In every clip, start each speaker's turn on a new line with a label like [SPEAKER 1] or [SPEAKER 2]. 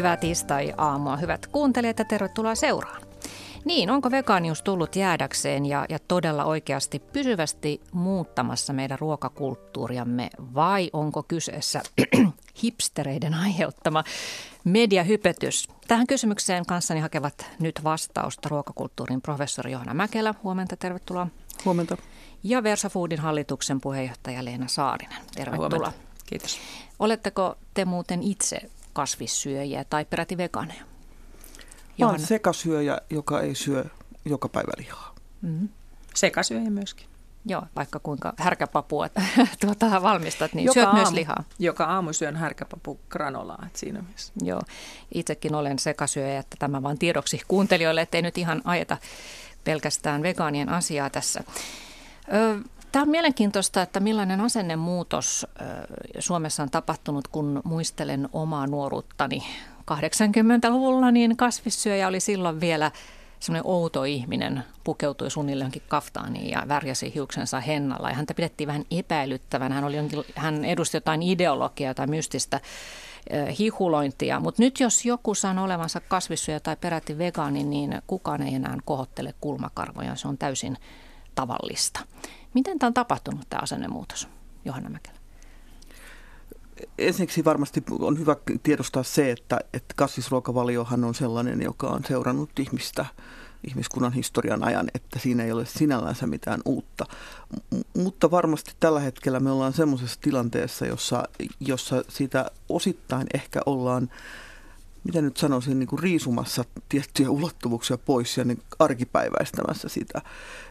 [SPEAKER 1] Hyvää tiistai-aamua, hyvät kuuntelijat ja tervetuloa seuraan. Niin, onko vegaanius tullut jäädäkseen ja, ja todella oikeasti pysyvästi muuttamassa meidän ruokakulttuuriamme vai onko kyseessä hipstereiden aiheuttama mediahypetys? Tähän kysymykseen kanssani hakevat nyt vastausta ruokakulttuurin professori Johanna Mäkelä. Huomenta, tervetuloa.
[SPEAKER 2] Huomenta.
[SPEAKER 1] Ja Versafoodin hallituksen puheenjohtaja Leena Saarinen. Tervetuloa. Huomenta.
[SPEAKER 2] Kiitos.
[SPEAKER 1] Oletteko te muuten itse kasvissyöjiä tai peräti veganeja?
[SPEAKER 2] Mä olen sekasyöjä, joka ei syö joka päivä lihaa.
[SPEAKER 3] Mm-hmm. Sekasyöjä myöskin.
[SPEAKER 1] Joo, vaikka kuinka härkäpapua tuota, valmistat, niin joka syöt aamu, myös lihaa.
[SPEAKER 3] Joka aamu syön härkäpapu granolaa, että siinä mielessä.
[SPEAKER 1] Joo, itsekin olen sekasyöjä, että tämä vain tiedoksi kuuntelijoille, ettei nyt ihan ajeta pelkästään vegaanien asiaa tässä. Tämä on mielenkiintoista, että millainen asennemuutos Suomessa on tapahtunut, kun muistelen omaa nuoruuttani 80-luvulla, niin kasvissyöjä oli silloin vielä semmoinen outo ihminen, pukeutui suunnilleen kaftaaniin ja värjäsi hiuksensa hennalla. Ja häntä pidettiin vähän epäilyttävän. Hän, oli jonkin, hän edusti jotain ideologiaa tai mystistä hihulointia. Mutta nyt jos joku sanoo olevansa kasvissyöjä tai peräti vegaani, niin kukaan ei enää kohottele kulmakarvoja. Se on täysin tavallista. Miten tämä on tapahtunut, tämä asennemuutos, Johanna Mäkelä?
[SPEAKER 2] Ensinnäkin varmasti on hyvä tiedostaa se, että, että kasvisruokavaliohan on sellainen, joka on seurannut ihmistä ihmiskunnan historian ajan, että siinä ei ole sinällänsä mitään uutta. M- mutta varmasti tällä hetkellä me ollaan semmoisessa tilanteessa, jossa, jossa siitä osittain ehkä ollaan mitä nyt sanoisin, niin kuin riisumassa tiettyjä ulottuvuuksia pois ja niin arkipäiväistämässä sitä.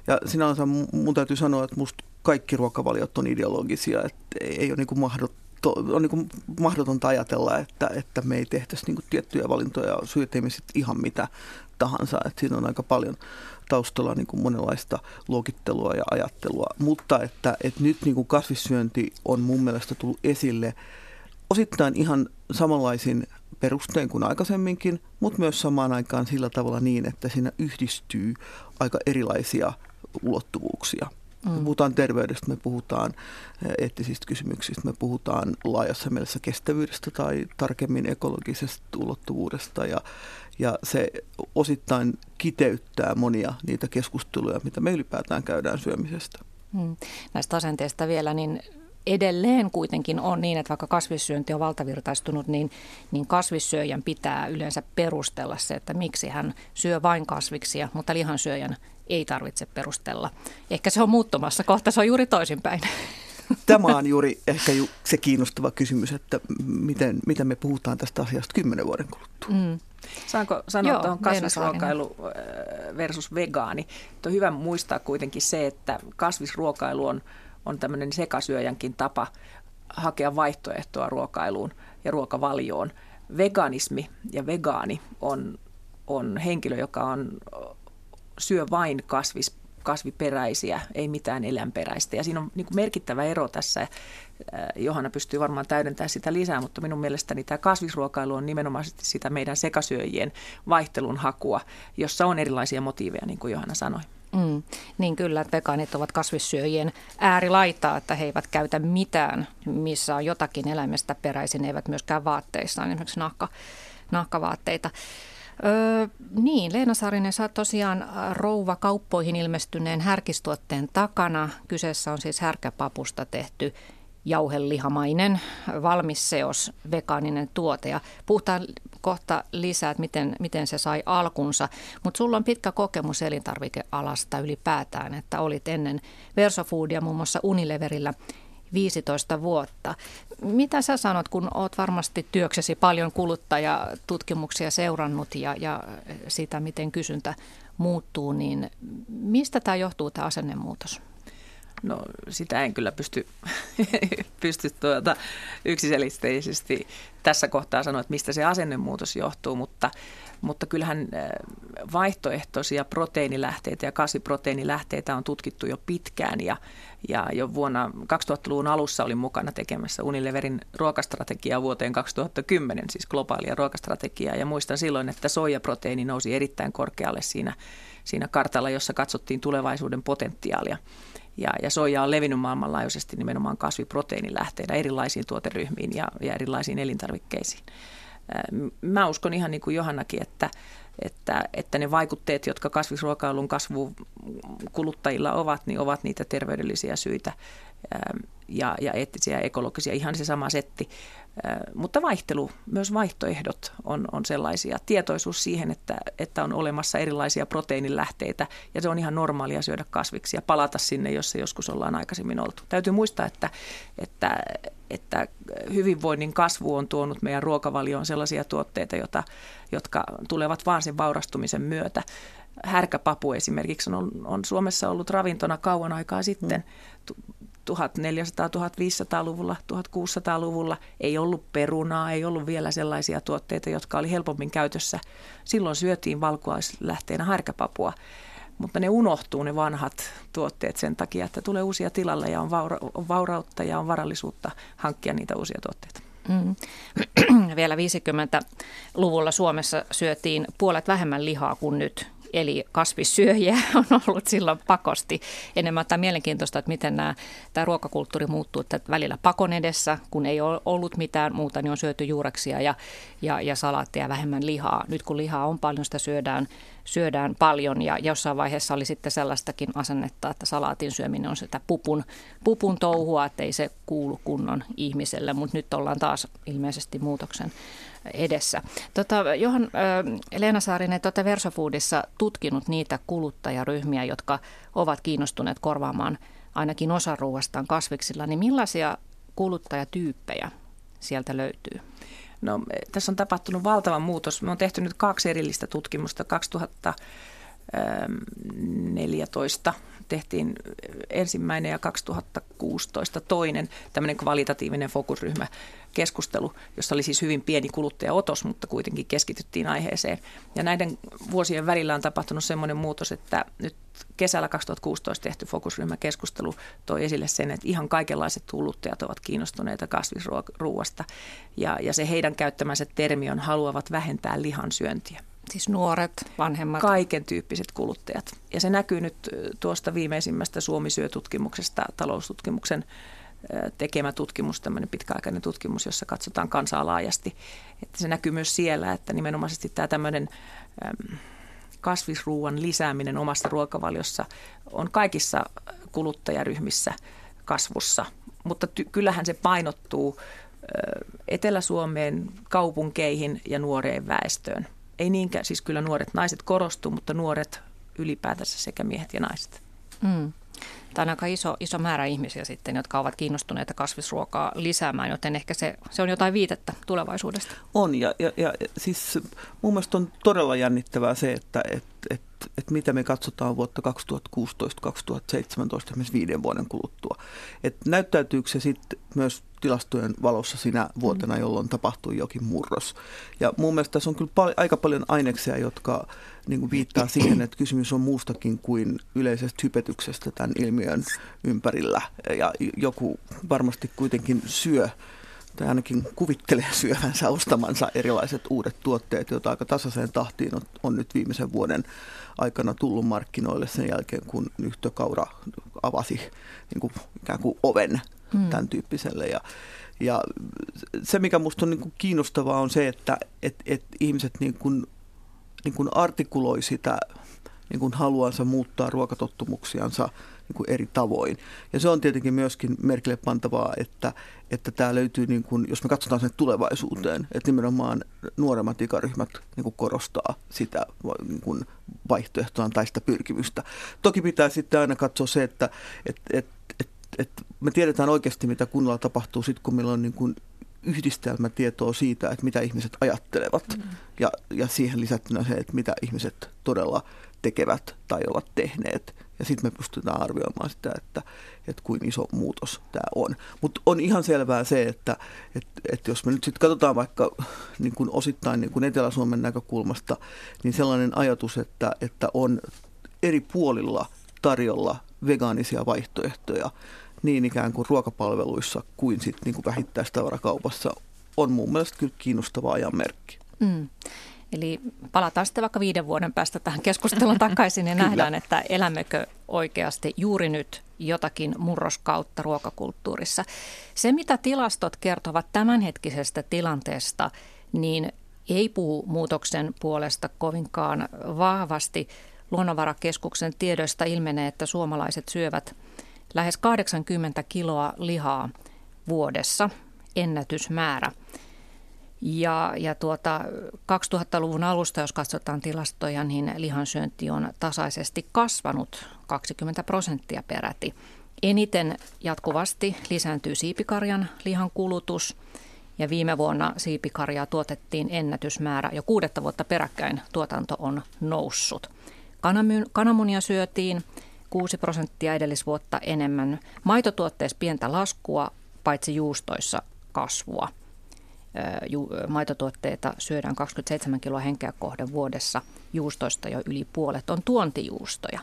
[SPEAKER 2] Ja sinänsä mun täytyy sanoa, että musta kaikki ruokavaliot on ideologisia, että ei ole niin kuin mahdotto, on niin kuin mahdotonta ajatella, että, että me ei tehtäisi niin kuin tiettyjä valintoja, sitten ihan mitä tahansa. Että siinä on aika paljon taustalla niin kuin monenlaista luokittelua ja ajattelua. Mutta että, että nyt niin kuin kasvissyönti on mun mielestä tullut esille osittain ihan samanlaisin perustein kuin aikaisemminkin, mutta myös samaan aikaan sillä tavalla niin, että siinä yhdistyy aika erilaisia ulottuvuuksia. Mm. Me puhutaan terveydestä, me puhutaan eh, eettisistä kysymyksistä, me puhutaan laajassa mielessä kestävyydestä tai tarkemmin ekologisesta ulottuvuudesta ja, ja se osittain kiteyttää monia niitä keskusteluja, mitä me ylipäätään käydään syömisestä. Mm.
[SPEAKER 1] Näistä asenteista vielä, niin edelleen kuitenkin on niin, että vaikka kasvissyönti on valtavirtaistunut, niin, niin kasvissyöjän pitää yleensä perustella se, että miksi hän syö vain kasviksia, mutta lihansyöjän ei tarvitse perustella. Ehkä se on muuttumassa, kohta se on juuri toisinpäin.
[SPEAKER 2] Tämä on juuri ehkä se kiinnostava kysymys, että miten, miten me puhutaan tästä asiasta kymmenen vuoden kuluttua. Mm.
[SPEAKER 3] Saanko sanoa Joo, tuohon kasvisruokailu versus vegaani? On hyvä muistaa kuitenkin se, että kasvisruokailu on on tämmöinen sekasyöjänkin tapa hakea vaihtoehtoa ruokailuun ja ruokavalioon. Veganismi ja vegaani on, on henkilö, joka on, syö vain kasvis, kasviperäisiä, ei mitään eläinperäistä. Ja siinä on niin merkittävä ero tässä. Johanna pystyy varmaan täydentämään sitä lisää, mutta minun mielestäni tämä kasvisruokailu on nimenomaan sitä meidän sekasyöjien vaihtelun hakua, jossa on erilaisia motiiveja, niin kuin Johanna sanoi.
[SPEAKER 1] Mm, niin kyllä, että vegaanit ovat kasvissyöjien äärilaitaa, että he eivät käytä mitään, missä on jotakin eläimestä peräisin, eivät myöskään vaatteissaan, esimerkiksi nahka, nahkavaatteita. Öö, niin, Leena Saarinen, sä tosiaan rouva kauppoihin ilmestyneen härkistuotteen takana. Kyseessä on siis härkäpapusta tehty jauhelihamainen valmis seos, vegaaninen tuote. Ja puhutaan kohta lisää, että miten, miten se sai alkunsa. Mutta sulla on pitkä kokemus elintarvikealasta ylipäätään, että olit ennen Versofoodia muun muassa Unileverillä 15 vuotta. Mitä sä sanot, kun oot varmasti työksesi paljon kuluttajatutkimuksia seurannut ja, ja sitä, miten kysyntä muuttuu, niin mistä tämä johtuu, tämä asennemuutos?
[SPEAKER 3] No sitä en kyllä pysty, pysty tuota, yksiselitteisesti tässä kohtaa sanoa, että mistä se asennemuutos johtuu, mutta, mutta kyllähän äh, vaihtoehtoisia proteiinilähteitä ja kasviproteiinilähteitä on tutkittu jo pitkään ja, ja jo vuonna 2000-luvun alussa olin mukana tekemässä Unileverin ruokastrategiaa vuoteen 2010, siis globaalia ruokastrategiaa ja muistan silloin, että soijaproteiini nousi erittäin korkealle siinä, siinä kartalla, jossa katsottiin tulevaisuuden potentiaalia. Ja, ja soija on levinnyt maailmanlaajuisesti nimenomaan kasviproteiinilähteenä erilaisiin tuoteryhmiin ja, ja erilaisiin elintarvikkeisiin. Mä uskon ihan niin kuin Johannakin, että, että, että ne vaikutteet, jotka kasvisruokailun kasvu kuluttajilla ovat, niin ovat niitä terveydellisiä syitä ja, ja eettisiä ja ekologisia, ihan se sama setti. Mutta vaihtelu, myös vaihtoehdot on, on sellaisia. Tietoisuus siihen, että, että on olemassa erilaisia proteiinilähteitä ja se on ihan normaalia syödä kasviksi ja palata sinne, jos se joskus ollaan aikaisemmin oltu. Täytyy muistaa, että, että, että hyvinvoinnin kasvu on tuonut meidän ruokavalioon sellaisia tuotteita, jota, jotka tulevat vaan sen vaurastumisen myötä härkäpapu esimerkiksi on, on Suomessa ollut ravintona kauan aikaa sitten. Mm. 1400-1500-luvulla, 1600-luvulla ei ollut perunaa, ei ollut vielä sellaisia tuotteita, jotka oli helpommin käytössä. Silloin syötiin valkuaislähteenä härkäpapua, mutta ne unohtuu ne vanhat tuotteet sen takia, että tulee uusia tilalle ja on, vaura- on vaurautta ja on varallisuutta hankkia niitä uusia tuotteita. Mm.
[SPEAKER 1] Vielä 50-luvulla Suomessa syötiin puolet vähemmän lihaa kuin nyt eli kasvissyöjiä on ollut silloin pakosti. Enemmän tämä mielenkiintoista, että miten nämä, tämä ruokakulttuuri muuttuu, että välillä pakon edessä, kun ei ole ollut mitään muuta, niin on syöty juureksia ja, ja, ja salaattia vähemmän lihaa. Nyt kun lihaa on paljon, sitä syödään, syödään paljon ja jossain vaiheessa oli sitten sellaistakin asennetta, että salaatin syöminen on sitä pupun, pupun touhua, että ei se kuulu kunnon ihmiselle, mutta nyt ollaan taas ilmeisesti muutoksen edessä. Tota, Johan äh, Leena Saarinen, olette Versofoodissa tutkinut niitä kuluttajaryhmiä, jotka ovat kiinnostuneet korvaamaan ainakin osa ruoastaan kasviksilla, niin millaisia kuluttajatyyppejä sieltä löytyy?
[SPEAKER 3] No, tässä on tapahtunut valtava muutos. Me on tehty nyt kaksi erillistä tutkimusta. 2014 tehtiin ensimmäinen ja 2016 toinen tämmöinen kvalitatiivinen fokusryhmä keskustelu, jossa oli siis hyvin pieni kuluttajaotos, mutta kuitenkin keskityttiin aiheeseen. Ja näiden vuosien välillä on tapahtunut semmoinen muutos, että nyt kesällä 2016 tehty fokusryhmäkeskustelu toi esille sen, että ihan kaikenlaiset kuluttajat ovat kiinnostuneita kasvisruuasta. Ja, ja se heidän käyttämänsä termi on haluavat vähentää lihansyöntiä.
[SPEAKER 1] Siis nuoret, vanhemmat?
[SPEAKER 3] Kaiken tyyppiset kuluttajat. Ja se näkyy nyt tuosta viimeisimmästä Suomi-syötutkimuksesta, taloustutkimuksen tekemä tutkimus, tämmöinen pitkäaikainen tutkimus, jossa katsotaan kansaa laajasti. Että se näkyy myös siellä, että nimenomaisesti tämä tämmöinen kasvisruuan lisääminen omassa ruokavaliossa on kaikissa kuluttajaryhmissä kasvussa. Mutta ty- kyllähän se painottuu Etelä-Suomeen, kaupunkeihin ja nuoreen väestöön. Ei niinkään, siis kyllä nuoret naiset korostuu, mutta nuoret ylipäätänsä sekä miehet ja naiset. Mm.
[SPEAKER 1] Tämä on aika iso, iso määrä ihmisiä sitten, jotka ovat kiinnostuneita kasvisruokaa lisäämään, joten ehkä se, se on jotain viitettä tulevaisuudesta.
[SPEAKER 2] On ja, ja, ja siis mun mielestä on todella jännittävää se, että et, et, et mitä me katsotaan vuotta 2016-2017 myös viiden vuoden kuluttua. Et näyttäytyykö se sitten myös tilastojen valossa sinä vuotena, mm. jolloin tapahtui jokin murros. Ja mun mielestä tässä on kyllä pal- aika paljon aineksia, jotka niin kuin viittaa siihen, että kysymys on muustakin kuin yleisestä hypetyksestä tämän ilmiön ympärillä. Ja joku varmasti kuitenkin syö tai ainakin kuvittelee syövänsä ostamansa erilaiset uudet tuotteet, joita aika tasaiseen tahtiin on, on nyt viimeisen vuoden aikana tullut markkinoille sen jälkeen, kun Nyhtökaura avasi niin kuin, ikään kuin oven hmm. tämän tyyppiselle. Ja, ja se, mikä minusta on niin kuin kiinnostavaa, on se, että et, et ihmiset niin kuin, niin kuin artikuloi sitä niin kuin haluansa muuttaa ruokatottumuksiansa niin kuin eri tavoin. Ja se on tietenkin myöskin merkille pantavaa, että, että tämä löytyy, niin kuin, jos me katsotaan sen tulevaisuuteen, että nimenomaan nuoremmat ikäryhmät niin kuin korostaa sitä niin kuin vaihtoehtoa tai sitä pyrkimystä. Toki pitää sitten aina katsoa se, että et, et, et, et me tiedetään oikeasti, mitä kunnolla tapahtuu sitten, kun meillä on niin kuin yhdistelmätietoa siitä, että mitä ihmiset ajattelevat mm. ja, ja siihen lisättynä se, että mitä ihmiset todella tekevät tai ovat tehneet. Ja sitten me pystytään arvioimaan sitä, että, että kuin iso muutos tämä on. Mutta on ihan selvää se, että, että, että jos me nyt sitten katsotaan vaikka niin kuin osittain niin kuin Etelä-Suomen näkökulmasta, niin sellainen ajatus, että, että on eri puolilla tarjolla vegaanisia vaihtoehtoja niin ikään kuin ruokapalveluissa kuin sitten niin kuin vähittäistavarakaupassa on mun mielestä kyllä kiinnostava ajan merkki. Mm.
[SPEAKER 1] Eli palataan sitten vaikka viiden vuoden päästä tähän keskusteluun takaisin ja nähdään, että elämmekö oikeasti juuri nyt jotakin murroskautta ruokakulttuurissa. Se, mitä tilastot kertovat tämänhetkisestä tilanteesta, niin ei puhu muutoksen puolesta kovinkaan vahvasti. Luonnonvarakeskuksen tiedoista ilmenee, että suomalaiset syövät lähes 80 kiloa lihaa vuodessa, ennätysmäärä. Ja, ja tuota, 2000-luvun alusta, jos katsotaan tilastoja, niin lihansyönti on tasaisesti kasvanut 20 prosenttia peräti. Eniten jatkuvasti lisääntyy siipikarjan lihan kulutus ja viime vuonna siipikarjaa tuotettiin ennätysmäärä. Jo kuudetta vuotta peräkkäin tuotanto on noussut. Kananmunia syötiin 6 prosenttia edellisvuotta enemmän. Maitotuotteissa pientä laskua, paitsi juustoissa kasvua. Maitotuotteita syödään 27 kiloa henkeä kohden vuodessa. Juustoista jo yli puolet on tuontijuustoja.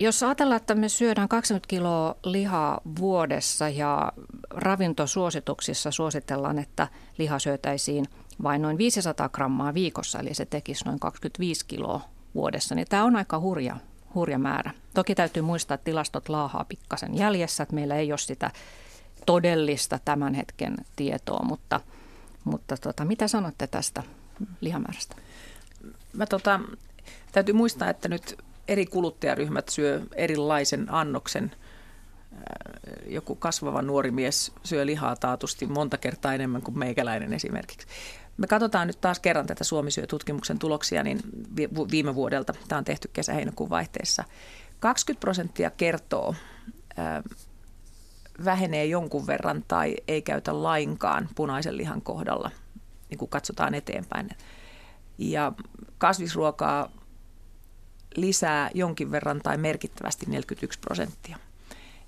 [SPEAKER 1] Jos ajatellaan, että me syödään 20 kiloa lihaa vuodessa ja ravintosuosituksissa suositellaan, että liha syötäisiin vain noin 500 grammaa viikossa, eli se tekisi noin 25 kiloa vuodessa, niin tämä on aika hurja, hurja määrä. Toki täytyy muistaa, että tilastot laahaa pikkasen jäljessä, että meillä ei ole sitä todellista tämän hetken tietoa, mutta, mutta tota, mitä sanotte tästä lihamäärästä?
[SPEAKER 3] Mä tota, täytyy muistaa, että nyt eri kuluttajaryhmät syö erilaisen annoksen. Joku kasvava nuori mies syö lihaa taatusti monta kertaa enemmän kuin meikäläinen esimerkiksi. Me katsotaan nyt taas kerran tätä Suomi tutkimuksen tuloksia niin viime vuodelta. Tämä on tehty kesä-heinäkuun vaihteessa. 20 prosenttia kertoo, vähenee jonkun verran tai ei käytä lainkaan punaisen lihan kohdalla, niin kuin katsotaan eteenpäin. Ja kasvisruokaa lisää jonkin verran tai merkittävästi 41 prosenttia.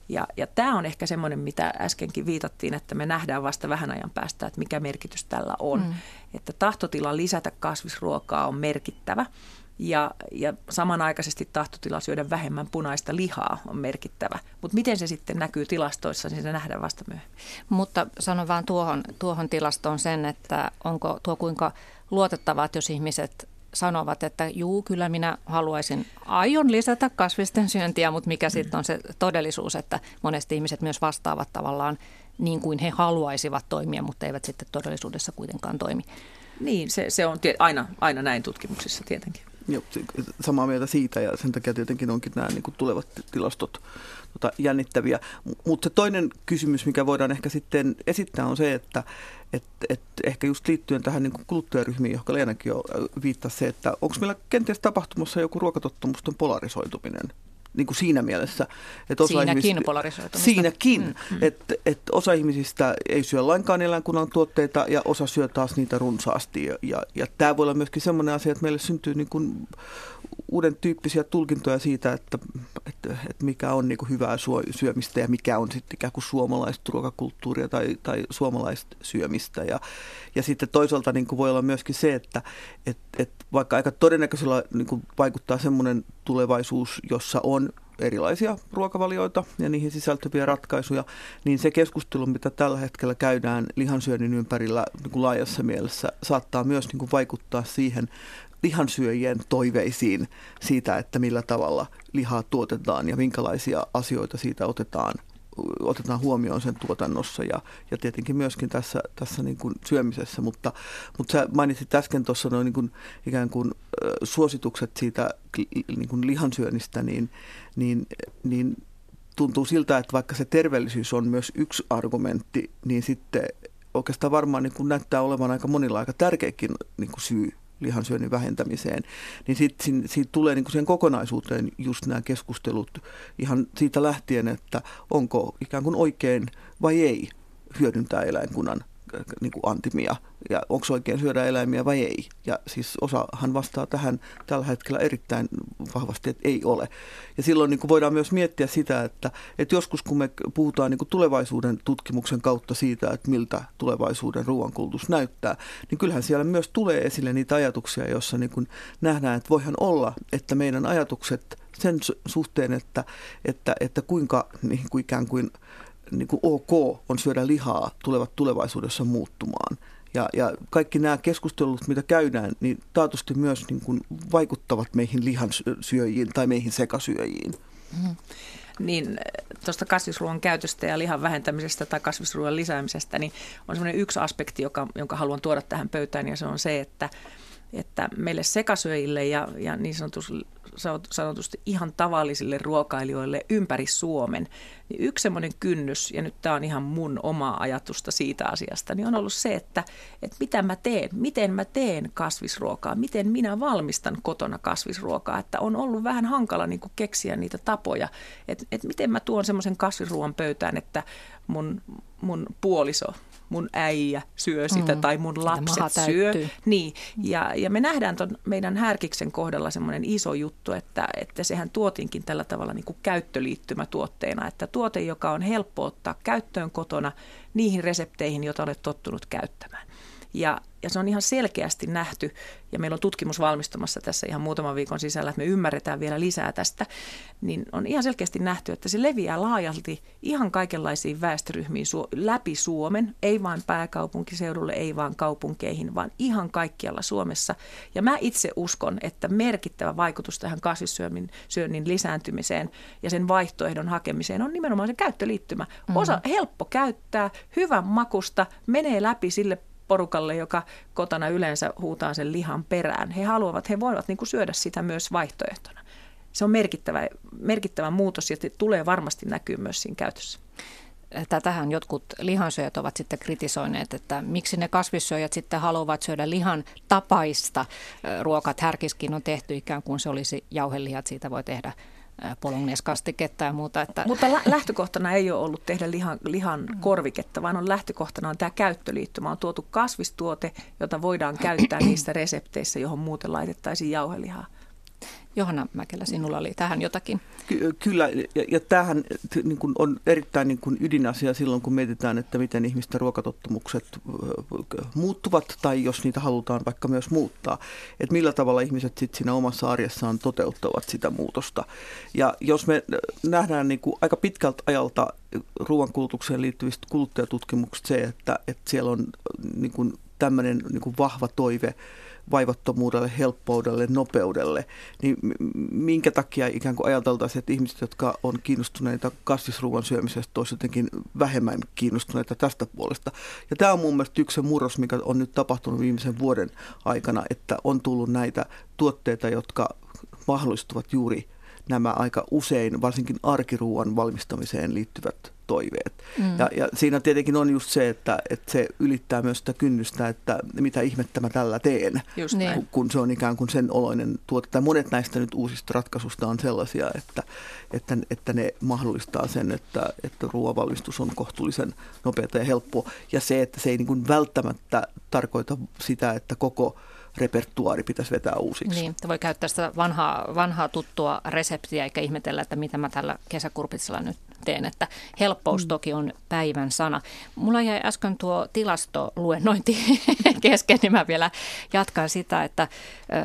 [SPEAKER 3] Ja, ja tämä on ehkä semmoinen, mitä äskenkin viitattiin, että me nähdään vasta vähän ajan päästä, että mikä merkitys tällä on. Mm. Että tahtotila lisätä kasvisruokaa on merkittävä ja, ja samanaikaisesti tahtotila syödä vähemmän punaista lihaa on merkittävä. Mutta miten se sitten näkyy tilastoissa, niin se nähdään vasta myöhemmin.
[SPEAKER 1] Mutta sanon vaan tuohon, tuohon tilastoon sen, että onko tuo kuinka luotettavaa, että jos ihmiset sanovat, että juu, kyllä minä haluaisin, aion lisätä kasvisten syöntiä, mutta mikä mm. sitten on se todellisuus, että monesti ihmiset myös vastaavat tavallaan niin kuin he haluaisivat toimia, mutta eivät sitten todellisuudessa kuitenkaan toimi.
[SPEAKER 3] Niin, se, se on aina, aina näin tutkimuksissa tietenkin.
[SPEAKER 2] Joo, samaa mieltä siitä ja sen takia tietenkin onkin nämä niin kuin tulevat tilastot tota, jännittäviä. Mutta se toinen kysymys, mikä voidaan ehkä sitten esittää on se, että et, et ehkä just liittyen tähän niin kuluttajaryhmiin, johon Leenakin jo viittasi se, että onko meillä kenties tapahtumassa joku ruokatottumusten polarisoituminen niin kuin siinä mielessä.
[SPEAKER 1] Että osa Siinäkin ihmisistä, polarisoitumista.
[SPEAKER 2] Siinäkin, mm, mm. että et osa ihmisistä ei syö lainkaan eläinkunnan tuotteita ja osa syö taas niitä runsaasti. Ja, ja, ja tämä voi olla myöskin sellainen asia, että meille syntyy niin kuin uuden tyyppisiä tulkintoja siitä, että, että, että mikä on niin kuin hyvää syömistä ja mikä on sitten ikään kuin suomalaista ruokakulttuuria tai, tai suomalaista syömistä. Ja, ja sitten toisaalta niin kuin voi olla myöskin se, että, että, että vaikka aika todennäköisellä niin kuin vaikuttaa semmoinen tulevaisuus, jossa on erilaisia ruokavalioita ja niihin sisältyviä ratkaisuja, niin se keskustelu, mitä tällä hetkellä käydään lihansyönnin ympärillä niin kuin laajassa mielessä, saattaa myös niin kuin vaikuttaa siihen lihansyöjien toiveisiin siitä, että millä tavalla lihaa tuotetaan ja minkälaisia asioita siitä otetaan otetaan huomioon sen tuotannossa ja, ja tietenkin myöskin tässä, tässä niin kuin syömisessä, mutta, mutta sä mainitsit äsken tuossa noin niin kuin ikään kuin suositukset siitä niin kuin lihansyönnistä, niin, niin, niin tuntuu siltä, että vaikka se terveellisyys on myös yksi argumentti, niin sitten oikeastaan varmaan niin kuin näyttää olevan aika monilla aika tärkeäkin niin kuin syy lihansyönnin vähentämiseen, niin siitä, siitä tulee niin kuin sen kokonaisuuteen just nämä keskustelut ihan siitä lähtien, että onko ikään kuin oikein vai ei hyödyntää eläinkunnan niin kuin antimia ja onko oikein syödä eläimiä vai ei. Ja siis osahan vastaa tähän tällä hetkellä erittäin vahvasti, että ei ole. Ja silloin niin kuin voidaan myös miettiä sitä, että, että joskus kun me puhutaan niin kuin tulevaisuuden tutkimuksen kautta siitä, että miltä tulevaisuuden ruoankulutus näyttää, niin kyllähän siellä myös tulee esille niitä ajatuksia, joissa niin kuin nähdään, että voihan olla, että meidän ajatukset sen suhteen, että, että, että kuinka niin kuin ikään kuin niin kuin ok on syödä lihaa, tulevat tulevaisuudessa muuttumaan. Ja, ja kaikki nämä keskustelut, mitä käydään, niin taatusti myös niin kuin vaikuttavat meihin lihansyöjiin tai meihin sekasyöjiin. Mm.
[SPEAKER 3] Niin tuosta kasvisruoan käytöstä ja lihan vähentämisestä tai kasvisruoan lisäämisestä, niin on semmoinen yksi aspekti, joka, jonka haluan tuoda tähän pöytään, ja se on se, että, että meille sekasyöjille ja, ja niin sanotusti, sanotusti ihan tavallisille ruokailijoille ympäri Suomen, niin yksi semmoinen kynnys, ja nyt tämä on ihan mun omaa ajatusta siitä asiasta, niin on ollut se, että, että mitä mä teen, miten mä teen kasvisruokaa, miten minä valmistan kotona kasvisruokaa, että on ollut vähän hankala niin kuin keksiä niitä tapoja, että, että miten mä tuon semmoisen kasvisruoan pöytään, että mun, mun puoliso mun äijä syö sitä mm. tai mun lapset syö. Niin. Ja, ja me nähdään ton meidän härkiksen kohdalla semmoinen iso juttu, että, että sehän tuotiinkin tällä tavalla niin kuin käyttöliittymätuotteena, että tuote, joka on helppo ottaa käyttöön kotona niihin resepteihin, joita olet tottunut käyttämään. Ja, ja se on ihan selkeästi nähty, ja meillä on tutkimus valmistumassa tässä ihan muutaman viikon sisällä, että me ymmärretään vielä lisää tästä, niin on ihan selkeästi nähty, että se leviää laajalti ihan kaikenlaisiin väestöryhmiin läpi Suomen, ei vain pääkaupunkiseudulle, ei vain kaupunkeihin, vaan ihan kaikkialla Suomessa. Ja mä itse uskon, että merkittävä vaikutus tähän kasvissyönnin syönnin lisääntymiseen ja sen vaihtoehdon hakemiseen on nimenomaan se käyttöliittymä. Osa mm-hmm. helppo käyttää, hyvän makusta, menee läpi sille porukalle, joka kotona yleensä huutaa sen lihan perään. He haluavat, he voivat niin kuin syödä sitä myös vaihtoehtona. Se on merkittävä, merkittävä muutos ja tulee varmasti näkyy myös siinä käytössä.
[SPEAKER 1] Tätähän jotkut lihansyöjät ovat sitten kritisoineet, että miksi ne kasvissyöjät sitten haluavat syödä lihan tapaista ruokat. Härkiskin on tehty ikään kuin se olisi jauhelihat, siitä voi tehdä polongneskastiketta ja muuta. Että.
[SPEAKER 3] Mutta lähtökohtana ei ole ollut tehdä lihan, lihan mm. korviketta, vaan on lähtökohtana on tämä käyttöliittymä. On tuotu kasvistuote, jota voidaan käyttää niissä resepteissä, johon muuten laitettaisiin jauhelihaa.
[SPEAKER 1] Johanna Mäkelä, sinulla oli tähän jotakin.
[SPEAKER 2] Ky- kyllä, ja, ja tämähän niin kuin on erittäin niin kuin ydinasia silloin, kun mietitään, että miten ihmisten ruokatottumukset muuttuvat, tai jos niitä halutaan vaikka myös muuttaa, että millä tavalla ihmiset sitten siinä omassa arjessaan toteuttavat sitä muutosta. Ja jos me nähdään niin kuin aika pitkältä ajalta ruoankulutukseen liittyvistä kuluttajatutkimuksista se, että, että siellä on niin kuin tämmöinen niin kuin vahva toive vaivattomuudelle, helppoudelle, nopeudelle, niin minkä takia ikään kuin ajateltaisiin, että ihmiset, jotka on kiinnostuneita kasvisruuan syömisestä, olisivat jotenkin vähemmän kiinnostuneita tästä puolesta. Ja tämä on mun mielestä yksi se murros, mikä on nyt tapahtunut viimeisen vuoden aikana, että on tullut näitä tuotteita, jotka mahdollistuvat juuri nämä aika usein, varsinkin arkiruuan valmistamiseen liittyvät toiveet. Mm. Ja, ja siinä tietenkin on just se, että, että se ylittää myös sitä kynnystä, että mitä ihmettä mä tällä teen, just kun, niin. kun se on ikään kuin sen oloinen tuote. Tai monet näistä nyt uusista ratkaisusta on sellaisia, että, että, että ne mahdollistaa sen, että, että ruoavalmistus on kohtuullisen nopeata ja helppoa. Ja se, että se ei niin kuin välttämättä tarkoita sitä, että koko repertuaari pitäisi vetää uusiksi.
[SPEAKER 1] Niin, voi käyttää sitä vanhaa, vanhaa tuttua reseptiä eikä ihmetellä, että mitä mä tällä kesäkurpitsella nyt teen, että helppous mm. toki on päivän sana. Mulla jäi äsken tuo tilastoluennointi kesken, niin mä vielä jatkan sitä, että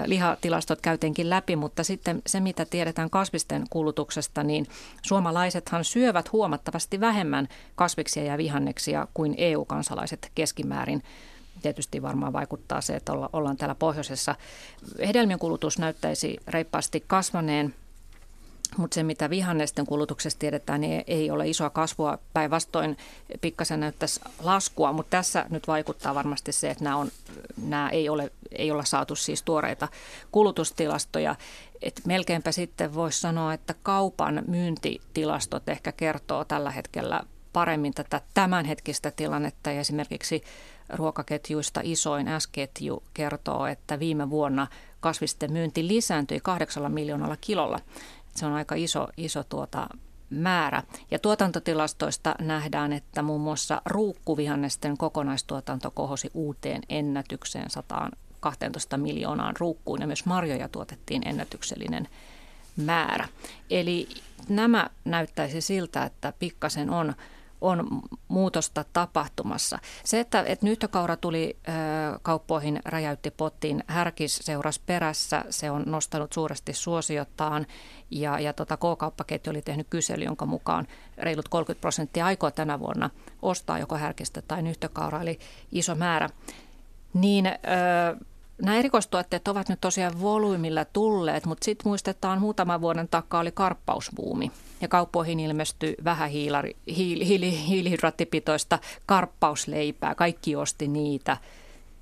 [SPEAKER 1] lihatilastot käytenkin läpi, mutta sitten se, mitä tiedetään kasvisten kulutuksesta, niin suomalaisethan syövät huomattavasti vähemmän kasviksia ja vihanneksia kuin EU-kansalaiset keskimäärin tietysti varmaan vaikuttaa se, että ollaan täällä pohjoisessa. Hedelmien kulutus näyttäisi reippaasti kasvaneen mutta se, mitä vihannesten kulutuksesta tiedetään, niin ei ole isoa kasvua. Päinvastoin pikkasen näyttäisi laskua, mutta tässä nyt vaikuttaa varmasti se, että nämä ei, ole, ei olla saatu siis tuoreita kulutustilastoja. Et melkeinpä sitten voisi sanoa, että kaupan myyntitilastot ehkä kertoo tällä hetkellä paremmin tätä tämänhetkistä tilannetta. Ja esimerkiksi ruokaketjuista isoin S-ketju kertoo, että viime vuonna kasvisten myynti lisääntyi kahdeksalla miljoonalla kilolla. Se on aika iso, iso tuota määrä. Ja tuotantotilastoista nähdään, että muun muassa ruukkuvihannesten kokonaistuotanto kohosi uuteen ennätykseen 112 miljoonaan ruukkuun ja myös marjoja tuotettiin ennätyksellinen määrä. Eli nämä näyttäisi siltä, että pikkasen on on muutosta tapahtumassa. Se, että, että nyhtökaura tuli ö, kauppoihin, räjäytti pottiin, härkis seurasi perässä, se on nostanut suuresti suosiotaan ja, ja tota, K-kauppaketju oli tehnyt kysely, jonka mukaan reilut 30 prosenttia aikoo tänä vuonna ostaa joko härkistä tai nyhtökauraa, eli iso määrä. Niin ö, nämä erikoistuotteet ovat nyt tosiaan volyymilla tulleet, mutta sitten muistetaan muutaman vuoden takaa oli karppausbuumi ja kauppoihin ilmestyi vähän hiilari, hiil, hiil, hiilihydraattipitoista karppausleipää. Kaikki osti niitä,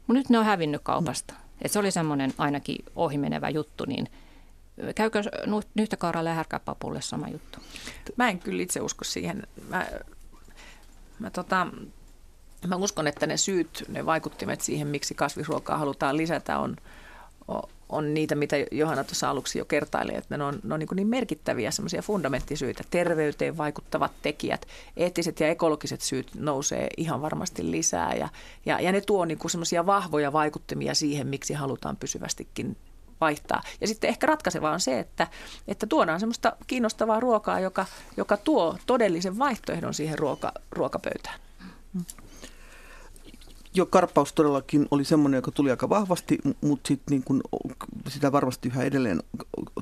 [SPEAKER 1] mutta nyt ne on hävinnyt kaupasta. Et se oli semmoinen ainakin ohimenevä juttu, niin käykö nyhtökauralla ja härkäpapulle sama juttu?
[SPEAKER 3] Mä en kyllä itse usko siihen. Mä, mä tota, Mä uskon, että ne syyt, ne vaikuttimet siihen, miksi kasvisruokaa halutaan lisätä, on, on niitä, mitä Johanna tuossa aluksi jo kertaili, että ne on, ne on niin, niin merkittäviä semmoisia fundamenttisyitä, terveyteen vaikuttavat tekijät, eettiset ja ekologiset syyt nousee ihan varmasti lisää ja, ja, ja ne tuo niin semmoisia vahvoja vaikuttimia siihen, miksi halutaan pysyvästikin vaihtaa. Ja sitten ehkä ratkaisevaa on se, että, että tuodaan semmoista kiinnostavaa ruokaa, joka, joka tuo todellisen vaihtoehdon siihen ruoka, ruokapöytään. Mm
[SPEAKER 2] jo karppaus todellakin oli semmoinen, joka tuli aika vahvasti, mutta sit niin kun, sitä varmasti yhä edelleen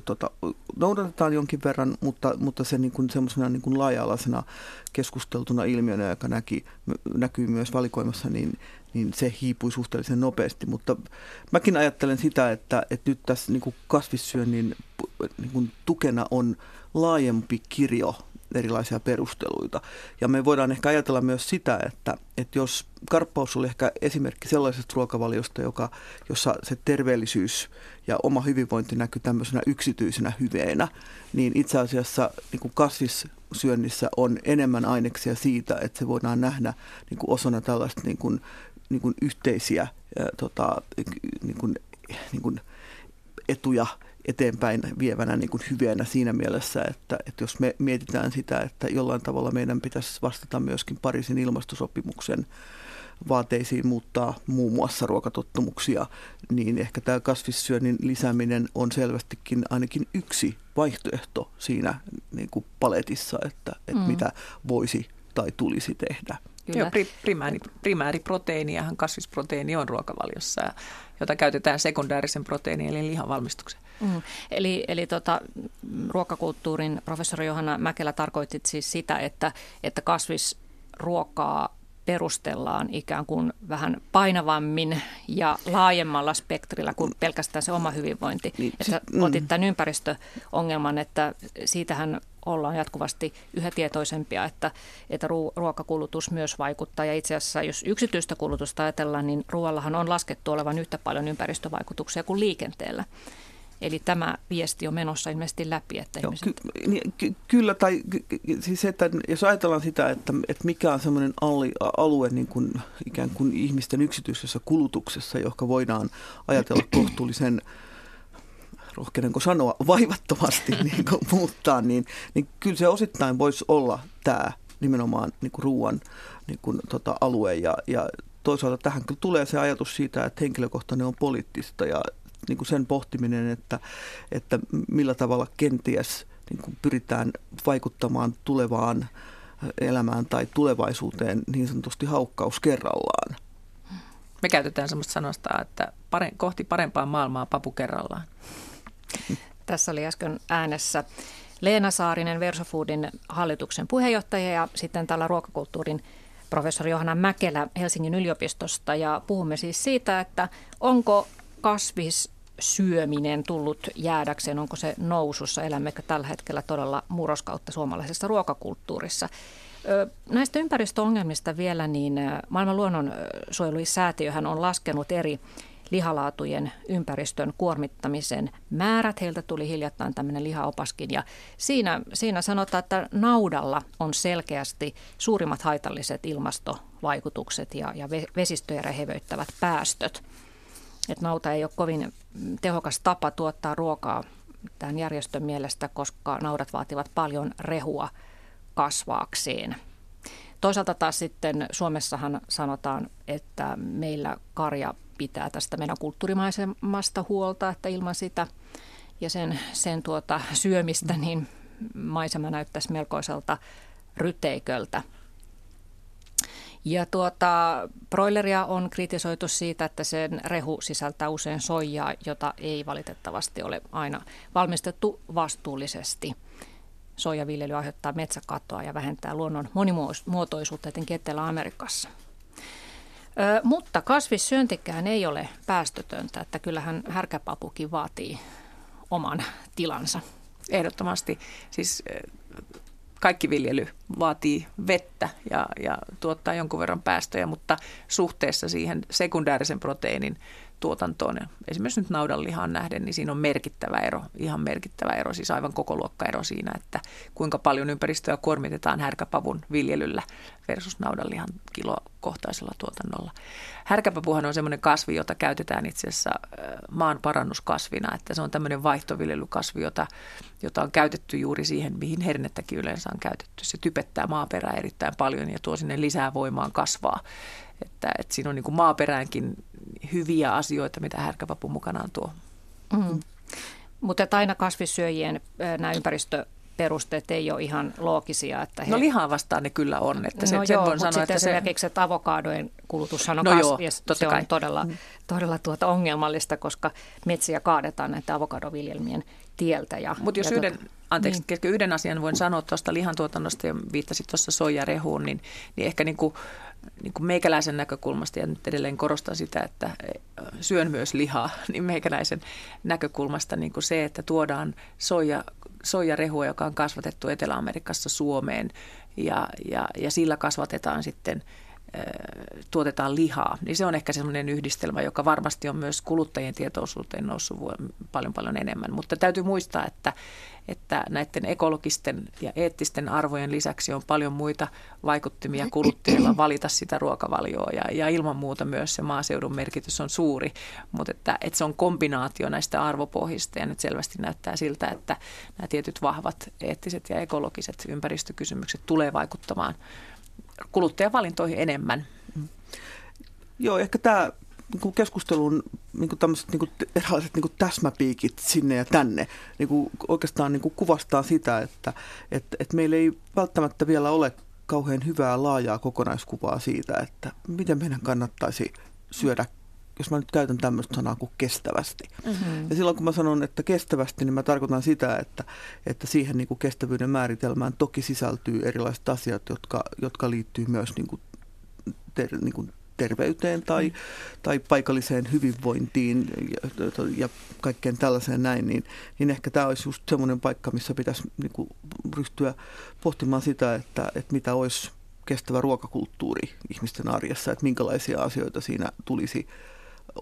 [SPEAKER 2] tota, noudatetaan jonkin verran, mutta, mutta se niin kun, semmoisena niin kun laaja-alaisena keskusteltuna ilmiönä, joka näki, näkyy myös valikoimassa, niin, niin se hiipui suhteellisen nopeasti. Mutta mäkin ajattelen sitä, että, että nyt tässä niin kasvissyönnin niin tukena on laajempi kirjo erilaisia perusteluita. Ja me voidaan ehkä ajatella myös sitä, että, että jos karppaus oli ehkä esimerkki sellaisesta ruokavaliosta, joka, jossa se terveellisyys ja oma hyvinvointi näkyy tämmöisenä yksityisenä hyveenä, niin itse asiassa niin kuin kasvissyönnissä on enemmän aineksia siitä, että se voidaan nähdä niin kuin osana tällaista niin kuin, niin kuin yhteisiä ja, tota, niin kuin, niin kuin etuja eteenpäin vievänä niin kuin hyvänä siinä mielessä, että, että jos me mietitään sitä, että jollain tavalla meidän pitäisi vastata myöskin Pariisin ilmastosopimuksen vaateisiin muuttaa muun muassa ruokatottumuksia, niin ehkä tämä kasvissyönnin lisääminen on selvästikin ainakin yksi vaihtoehto siinä niin kuin paletissa, että, että mm. mitä voisi tai tulisi tehdä.
[SPEAKER 3] Kyllä. Joo, pri, primääri, primääriproteiiniahan kasvisproteiini on ruokavaliossa, jota käytetään sekundäärisen proteiinin eli lihan valmistukseen.
[SPEAKER 1] Mm. Eli, eli tota, ruokakulttuurin professori Johanna Mäkelä tarkoitti siis sitä, että, että kasvisruokaa perustellaan ikään kuin vähän painavammin ja laajemmalla spektrillä kuin pelkästään se oma hyvinvointi. Niin, että mm. otit tämän ympäristöongelman, että siitähän ollaan jatkuvasti yhä tietoisempia, että, että ruokakulutus myös vaikuttaa. Ja itse asiassa, jos yksityistä kulutusta ajatellaan, niin ruoallahan on laskettu olevan yhtä paljon ympäristövaikutuksia kuin liikenteellä. Eli tämä viesti on menossa ilmeisesti läpi. Että Joo, ihmiset...
[SPEAKER 2] ky- niin, ky- kyllä, tai siis että jos ajatellaan sitä, että, että mikä on semmoinen alue niin kuin, ikään kuin ihmisten yksityisessä kulutuksessa, joka voidaan ajatella kohtuullisen rohkenenko sanoa, vaivattomasti niin kuin muuttaa, niin, niin kyllä se osittain voisi olla tämä nimenomaan niin kuin ruoan niin kuin, tota, alue. Ja, ja toisaalta tähän kyllä tulee se ajatus siitä, että henkilökohtainen on poliittista ja niin kuin sen pohtiminen, että, että millä tavalla kenties niin kuin pyritään vaikuttamaan tulevaan elämään tai tulevaisuuteen niin sanotusti haukkaus kerrallaan.
[SPEAKER 3] Me käytetään sellaista sanosta, että pare, kohti parempaa maailmaa papu kerrallaan.
[SPEAKER 1] Tässä oli äsken äänessä Leena Saarinen, Versofoodin hallituksen puheenjohtaja ja sitten tällä ruokakulttuurin professori Johanna Mäkelä Helsingin yliopistosta. Ja puhumme siis siitä, että onko kasvis syöminen tullut jäädäkseen? Onko se nousussa? Elämmekö tällä hetkellä todella murroskautta suomalaisessa ruokakulttuurissa? Näistä ympäristöongelmista vielä, niin maailman luonnonsuojelusäätiöhän on laskenut eri lihalaatujen ympäristön kuormittamisen määrät. Heiltä tuli hiljattain tämmöinen lihaopaskin ja siinä, siinä sanotaan, että naudalla on selkeästi suurimmat haitalliset ilmastovaikutukset ja, ja vesistöjä rehevöittävät päästöt että nauta ei ole kovin tehokas tapa tuottaa ruokaa tämän järjestön mielestä, koska naudat vaativat paljon rehua kasvaakseen. Toisaalta taas sitten Suomessahan sanotaan, että meillä karja pitää tästä meidän kulttuurimaisemasta huolta, että ilman sitä ja sen, sen tuota syömistä, niin maisema näyttäisi melkoiselta ryteiköltä. Ja tuota, broileria on kritisoitu siitä, että sen rehu sisältää usein soijaa, jota ei valitettavasti ole aina valmistettu vastuullisesti. Soijaviljely aiheuttaa metsäkatoa ja vähentää luonnon monimuotoisuutta etenkin Etelä-Amerikassa. Ö, mutta kasvissyöntikään ei ole päästötöntä, että kyllähän härkäpapukin vaatii oman tilansa.
[SPEAKER 3] Ehdottomasti. Siis kaikki viljely vaatii vettä ja, ja tuottaa jonkun verran päästöjä, mutta suhteessa siihen sekundäärisen proteiinin tuotantoon, esimerkiksi nyt naudanlihaan nähden, niin siinä on merkittävä ero, ihan merkittävä ero, siis aivan koko luokka ero siinä, että kuinka paljon ympäristöä kuormitetaan härkäpavun viljelyllä versus naudanlihan kilokohtaisella tuotannolla. Härkäpapuhan on semmoinen kasvi, jota käytetään itse asiassa maan parannuskasvina, että se on tämmöinen vaihtoviljelykasvi, jota, jota on käytetty juuri siihen, mihin hernettäkin yleensä on käytetty. Se typettää maaperää erittäin paljon ja tuo sinne lisää voimaan kasvaa. Että, että siinä on niin kuin maaperäänkin hyviä asioita, mitä härkäpapu mukanaan tuo. Mm.
[SPEAKER 1] Mutta aina kasvissyöjien nämä ympäristö perusteet ei ole ihan loogisia. Että
[SPEAKER 3] he... No lihaa vastaan ne kyllä on. Että
[SPEAKER 1] se, no sen joo, voin sanoa, että esimerkiksi se... että avokadojen kulutushan on no kasvi, joo, se kai. on todella, mm. todella tuota ongelmallista, koska metsiä kaadetaan näiden avokadoviljelmien tieltä.
[SPEAKER 3] Mutta jos ja yhden, tuota, anteeksi, niin. yhden asian voin sanoa tuosta lihantuotannosta ja viittasit tuossa soijarehuun, niin, niin ehkä niin kuin niin kuin meikäläisen näkökulmasta, ja nyt edelleen korostan sitä, että syön myös lihaa, niin meikäläisen näkökulmasta niin kuin se, että tuodaan soija, soijarehua, joka on kasvatettu Etelä-Amerikassa Suomeen, ja, ja, ja sillä kasvatetaan sitten – tuotetaan lihaa, niin se on ehkä semmoinen yhdistelmä, joka varmasti on myös kuluttajien tietoisuuteen noussut paljon paljon enemmän. Mutta täytyy muistaa, että, että näiden ekologisten ja eettisten arvojen lisäksi on paljon muita vaikuttimia kuluttajilla valita sitä ruokavalioa. Ja, ja ilman muuta myös se maaseudun merkitys on suuri, mutta että, että se on kombinaatio näistä arvopohjista. Ja nyt selvästi näyttää siltä, että nämä tietyt vahvat eettiset ja ekologiset ympäristökysymykset tulee vaikuttamaan kuluttajavalintoihin enemmän.
[SPEAKER 2] Joo, ehkä tämä niin keskustelun niin kuin tämmöiset niin kuin, erilaiset niin kuin täsmäpiikit sinne ja tänne niin kuin, oikeastaan niin kuin kuvastaa sitä, että että että meillä ei välttämättä vielä ole kauhean hyvää laajaa kokonaiskuvaa siitä, että miten meidän kannattaisi syödä jos mä nyt käytän tämmöistä sanaa kuin kestävästi. Mm-hmm. Ja silloin kun mä sanon, että kestävästi, niin mä tarkoitan sitä, että, että siihen niin kuin kestävyyden määritelmään toki sisältyy erilaiset asiat, jotka, jotka liittyy myös niin kuin ter, niin kuin terveyteen tai, mm. tai paikalliseen hyvinvointiin ja, ja kaikkeen tällaiseen näin, niin, niin ehkä tämä olisi just semmoinen paikka, missä pitäisi niin kuin ryhtyä pohtimaan sitä, että, että mitä olisi kestävä ruokakulttuuri ihmisten arjessa, että minkälaisia asioita siinä tulisi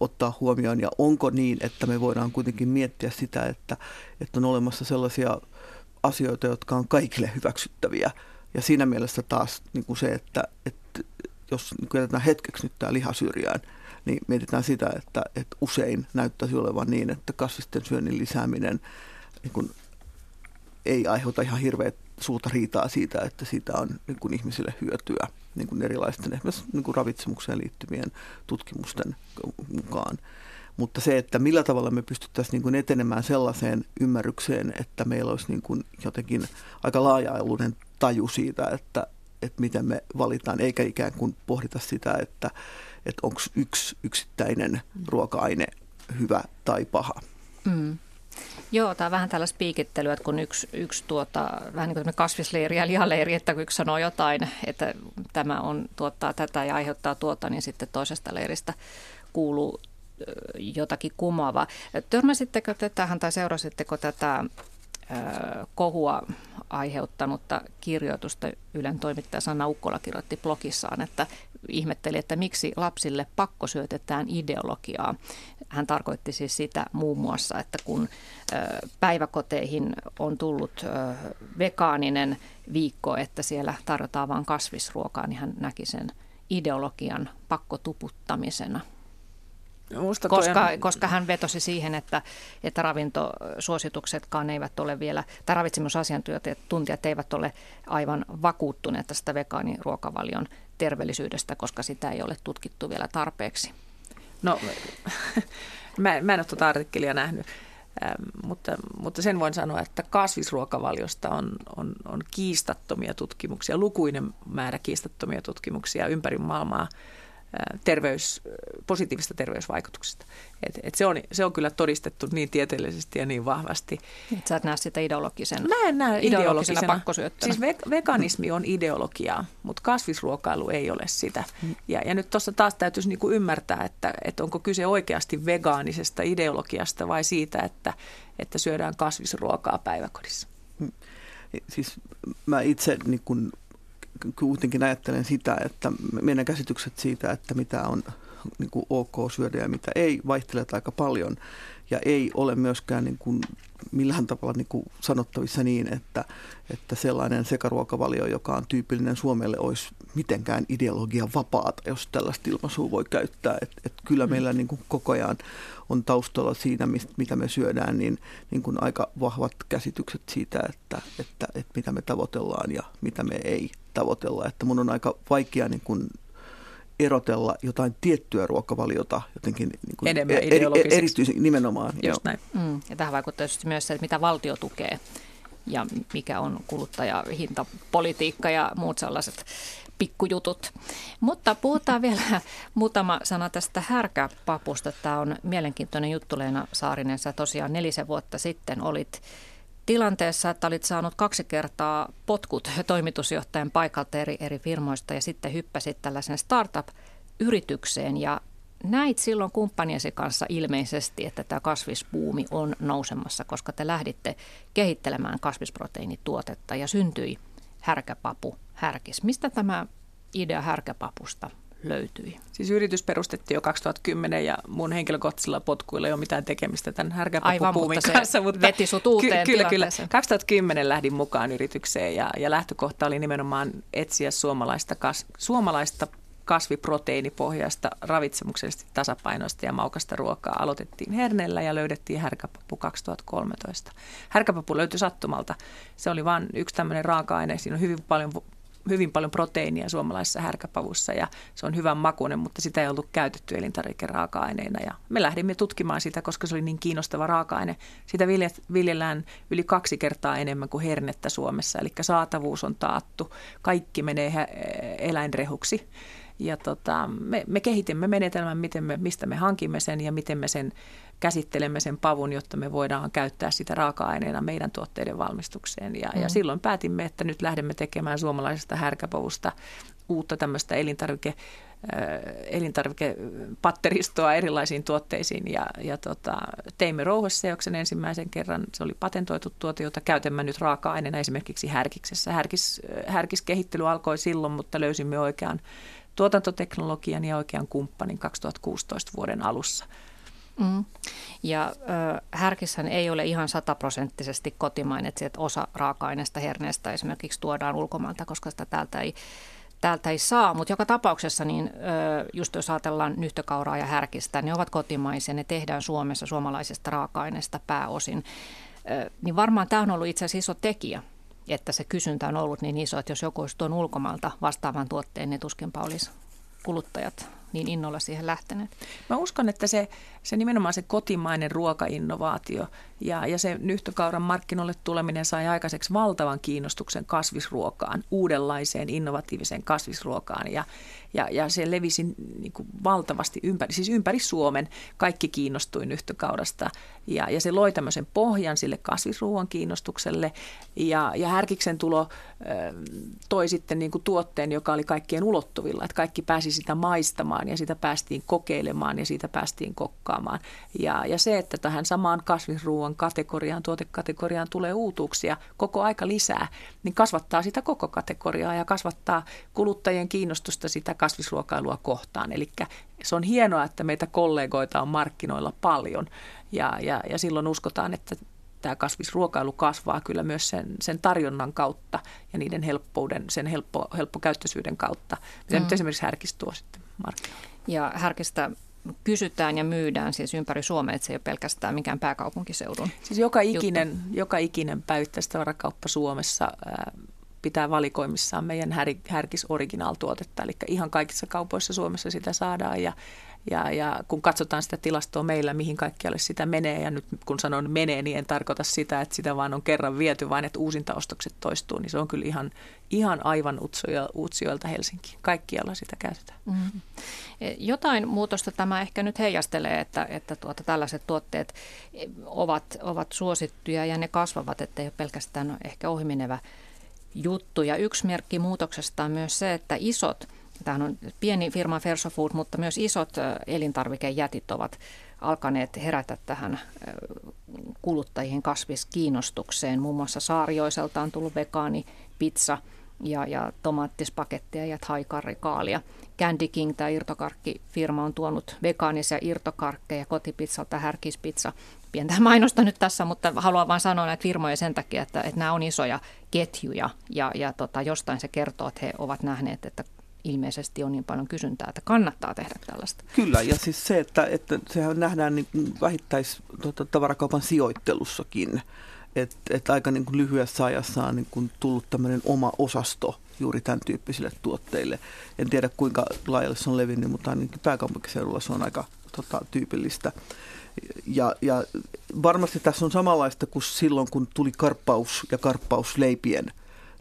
[SPEAKER 2] ottaa huomioon ja onko niin, että me voidaan kuitenkin miettiä sitä, että, että on olemassa sellaisia asioita, jotka on kaikille hyväksyttäviä. Ja siinä mielessä taas niin kuin se, että, että jos niin jätetään hetkeksi nyt tämä liha syrjään, niin mietitään sitä, että, että usein näyttäisi olevan niin, että kasvisten syönnin lisääminen niin kuin ei aiheuta ihan hirveät suurta riitaa siitä, että siitä on niin kuin ihmisille hyötyä niin kuin erilaisten esimerkiksi niin kuin ravitsemukseen liittyvien tutkimusten mukaan. Mutta se, että millä tavalla me pystyttäisiin niin kuin etenemään sellaiseen ymmärrykseen, että meillä olisi niin kuin jotenkin aika laaja-aluinen taju siitä, että, että miten me valitaan, eikä ikään kuin pohdita sitä, että, että onko yksi yksittäinen ruoka-aine hyvä tai paha. Mm.
[SPEAKER 1] Joo, tämä on vähän tällaista piikittelyä, että kun yksi, yksi tuota, vähän niin kuin kasvisleiri ja lihaleiri, että kun yksi sanoo jotain, että tämä on, tuottaa tätä ja aiheuttaa tuota, niin sitten toisesta leiristä kuuluu jotakin kumoavaa. Törmäsittekö te tähän tai seurasitteko tätä kohua aiheuttanutta kirjoitusta Ylen toimittaja Sanna Ukkola kirjoitti blogissaan, että ihmetteli, että miksi lapsille pakkosyötetään ideologiaa. Hän tarkoitti siis sitä muun muassa, että kun päiväkoteihin on tullut vegaaninen viikko, että siellä tarjotaan vain kasvisruokaa, niin hän näki sen ideologian pakkotuputtamisena – Musta koska, on... koska hän vetosi siihen, että, että ravintosuosituksetkaan eivät ole vielä, tai ravitsemusasiantuntijat eivät ole aivan vakuuttuneet tästä vegaaniruokavalion terveellisyydestä, koska sitä ei ole tutkittu vielä tarpeeksi.
[SPEAKER 3] No, mä, mä en ole tuota artikkelia nähnyt, ähm, mutta, mutta sen voin sanoa, että kasvisruokavaliosta on, on, on kiistattomia tutkimuksia, lukuinen määrä kiistattomia tutkimuksia ympäri maailmaa terveys, positiivista terveysvaikutuksista. Et, et se, on, se on kyllä todistettu niin tieteellisesti ja niin vahvasti.
[SPEAKER 1] Et sä et näe sitä ideologisen,
[SPEAKER 3] Mä en näe ideologisena,
[SPEAKER 1] pakkosyöttönä.
[SPEAKER 3] Siis ve- veganismi on ideologiaa, mutta kasvisruokailu ei ole sitä. Mm. Ja, ja nyt tuossa taas täytyisi niinku ymmärtää, että, että onko kyse oikeasti vegaanisesta ideologiasta vai siitä, että, että syödään kasvisruokaa päiväkodissa. Mm.
[SPEAKER 2] Siis mä itse niin kun, kuitenkin ajattelen sitä, että meidän käsitykset siitä, että mitä on niin kuin ok syödä ja mitä ei, vaihtelevat aika paljon. Ja ei ole myöskään niin kuin millään tavalla niin kuin sanottavissa niin, että, että sellainen sekaruokavalio, joka on tyypillinen Suomelle, olisi mitenkään ideologian vapaata, jos tällaista ilmaisua voi käyttää. Et, et kyllä mm. meillä niin kuin koko ajan on taustalla siinä, mistä, mitä me syödään, niin, niin kuin aika vahvat käsitykset siitä, että, että, että mitä me tavoitellaan ja mitä me ei tavoitella. Että mun on aika vaikea niin kuin erotella jotain tiettyä ruokavaliota jotenkin niin kuin
[SPEAKER 3] Enemmän eri,
[SPEAKER 2] erityisen nimenomaan.
[SPEAKER 3] Just näin.
[SPEAKER 1] Mm, ja tähän vaikuttaa myös se, että mitä valtio tukee ja mikä on kuluttajahintapolitiikka ja muut sellaiset pikkujutut. Mutta puhutaan vielä muutama sana tästä härkäpapusta. Tämä on mielenkiintoinen juttu Leena Saarinen. Sä tosiaan nelisen vuotta sitten olit tilanteessa, että olit saanut kaksi kertaa potkut toimitusjohtajan paikalta eri, eri firmoista ja sitten hyppäsit tällaisen startup-yritykseen ja näit silloin kumppaniesi kanssa ilmeisesti, että tämä kasvisbuumi on nousemassa, koska te lähditte kehittelemään kasvisproteiinituotetta ja syntyi härkäpapu, härkis. Mistä tämä idea härkäpapusta löytyi?
[SPEAKER 3] Siis yritys perustettiin jo 2010 ja mun henkilökohtaisilla potkuilla ei ole mitään tekemistä tämän härkäpapupuumin kanssa.
[SPEAKER 1] Mutta veti sut uuteen
[SPEAKER 3] ky- Kyllä, kyllä. 2010 lähdin mukaan yritykseen ja, ja lähtökohta oli nimenomaan etsiä suomalaista, kas, suomalaista kasviproteiinipohjaista, ravitsemuksellisesti tasapainoista ja maukasta ruokaa. Aloitettiin hernellä ja löydettiin härkäpapu 2013. Härkäpapu löytyi sattumalta. Se oli vain yksi tämmöinen raaka-aine. Siinä on hyvin paljon hyvin paljon proteiinia suomalaisessa härkäpavussa ja se on hyvän makuinen, mutta sitä ei ollut käytetty elintarvikeraaka-aineena. Ja me lähdimme tutkimaan sitä, koska se oli niin kiinnostava raaka-aine. Sitä viljellään yli kaksi kertaa enemmän kuin hernettä Suomessa, eli saatavuus on taattu. Kaikki menee eläinrehuksi. Ja tota, me, me kehitimme menetelmän, miten me, mistä me hankimme sen ja miten me sen käsittelemme sen pavun, jotta me voidaan käyttää sitä raaka-aineena meidän tuotteiden valmistukseen. Ja, mm. ja silloin päätimme, että nyt lähdemme tekemään suomalaisesta härkäpavusta uutta tämmöistä elintarvike, äh, elintarvikepatteristoa erilaisiin tuotteisiin ja, ja tota, teimme rouhosseoksen ensimmäisen kerran. Se oli patentoitu tuote, jota käytämme nyt raaka-aineena esimerkiksi härkiksessä. Härkis, härkiskehittely alkoi silloin, mutta löysimme oikean tuotantoteknologian ja oikean kumppanin 2016 vuoden alussa.
[SPEAKER 1] Mm. Ja ö, härkissähän ei ole ihan sataprosenttisesti kotimainen, että osa raaka-aineesta herneestä esimerkiksi tuodaan ulkomailta, koska sitä täältä ei, täältä ei saa. Mutta joka tapauksessa, niin ö, just jos ajatellaan nyhtökauraa ja härkistä, ne ovat kotimaisia, ne tehdään Suomessa suomalaisesta raaka-aineesta pääosin. Ö, niin varmaan tämä on ollut itse asiassa iso tekijä, että se kysyntä on ollut niin iso, että jos joku olisi tuon ulkomailta vastaavan tuotteen, niin tuskinpa olisi kuluttajat niin innolla siihen lähteneet?
[SPEAKER 3] Mä uskon, että se, se nimenomaan se kotimainen ruokainnovaatio ja, ja se nyhtökauran markkinoille tuleminen sai aikaiseksi valtavan kiinnostuksen kasvisruokaan, uudenlaiseen innovatiiviseen kasvisruokaan. Ja, ja, ja se levisi niin kuin valtavasti ympäri, siis ympäri Suomen. Kaikki kiinnostui nyhtökaurasta ja, ja se loi tämmöisen pohjan sille kasvisruoan kiinnostukselle. Ja, ja Härkiksen tulo toi sitten niin kuin tuotteen, joka oli kaikkien ulottuvilla, että kaikki pääsi sitä maistamaan ja sitä päästiin kokeilemaan ja siitä päästiin kokkaamaan. Ja, ja se, että tähän samaan kasvisruoan kategoriaan, tuotekategoriaan tulee uutuuksia koko aika lisää, niin kasvattaa sitä koko kategoriaa ja kasvattaa kuluttajien kiinnostusta sitä kasvisruokailua kohtaan. Eli se on hienoa, että meitä kollegoita on markkinoilla paljon ja, ja, ja silloin uskotaan, että tämä kasvisruokailu kasvaa kyllä myös sen, sen tarjonnan kautta ja niiden helppouden, sen helppo, helppokäyttöisyyden kautta, mitä mm. nyt esimerkiksi härkis tuo sitten markkinoille.
[SPEAKER 1] Ja härkistä kysytään ja myydään siis ympäri Suomea, että se ei ole pelkästään mikään pääkaupunkiseudun
[SPEAKER 3] Siis joka ikinen, joka ikinen päivittäistavarakauppa Suomessa pitää valikoimissaan meidän här, härkis original-tuotetta. Eli ihan kaikissa kaupoissa Suomessa sitä saadaan ja ja, ja kun katsotaan sitä tilastoa meillä, mihin kaikkialle sitä menee, ja nyt kun sanon menee, niin en tarkoita sitä, että sitä vaan on kerran viety, vaan että uusintaostokset toistuu, niin se on kyllä ihan, ihan aivan Utsjoelta Helsinkiin. Kaikkialla sitä käytetään. Mm.
[SPEAKER 1] Jotain muutosta tämä ehkä nyt heijastelee, että, että tuota, tällaiset tuotteet ovat, ovat suosittuja ja ne kasvavat, ettei ole pelkästään ehkä ohimenevä juttu. Ja yksi merkki muutoksesta on myös se, että isot – Tämähän on pieni firma Ferso Food, mutta myös isot elintarvikejätit ovat alkaneet herätä tähän kuluttajien kasviskiinnostukseen. Muun muassa Saarioiselta on tullut vegaani pizza ja, ja tomaattispakettia ja haikarrikaalia. Candy King, tämä irtokarkkifirma, on tuonut vegaanisia irtokarkkeja kotipizzalta härkispizza. Pientä mainosta nyt tässä, mutta haluan vain sanoa näitä firmoja sen takia, että, että nämä on isoja ketjuja ja, ja tota, jostain se kertoo, että he ovat nähneet, että ilmeisesti on niin paljon kysyntää, että kannattaa tehdä tällaista.
[SPEAKER 2] Kyllä, ja siis se, että, että sehän nähdään niin vähittäistavarakaupan tuota, sijoittelussakin, että, että aika niin kuin lyhyessä ajassa on niin kuin tullut tämmöinen oma osasto juuri tämän tyyppisille tuotteille. En tiedä kuinka laajalle se on levinnyt, mutta ainakin pääkaupunkiseudulla se on aika tota, tyypillistä. Ja, ja varmasti tässä on samanlaista kuin silloin, kun tuli karppaus ja karppausleipien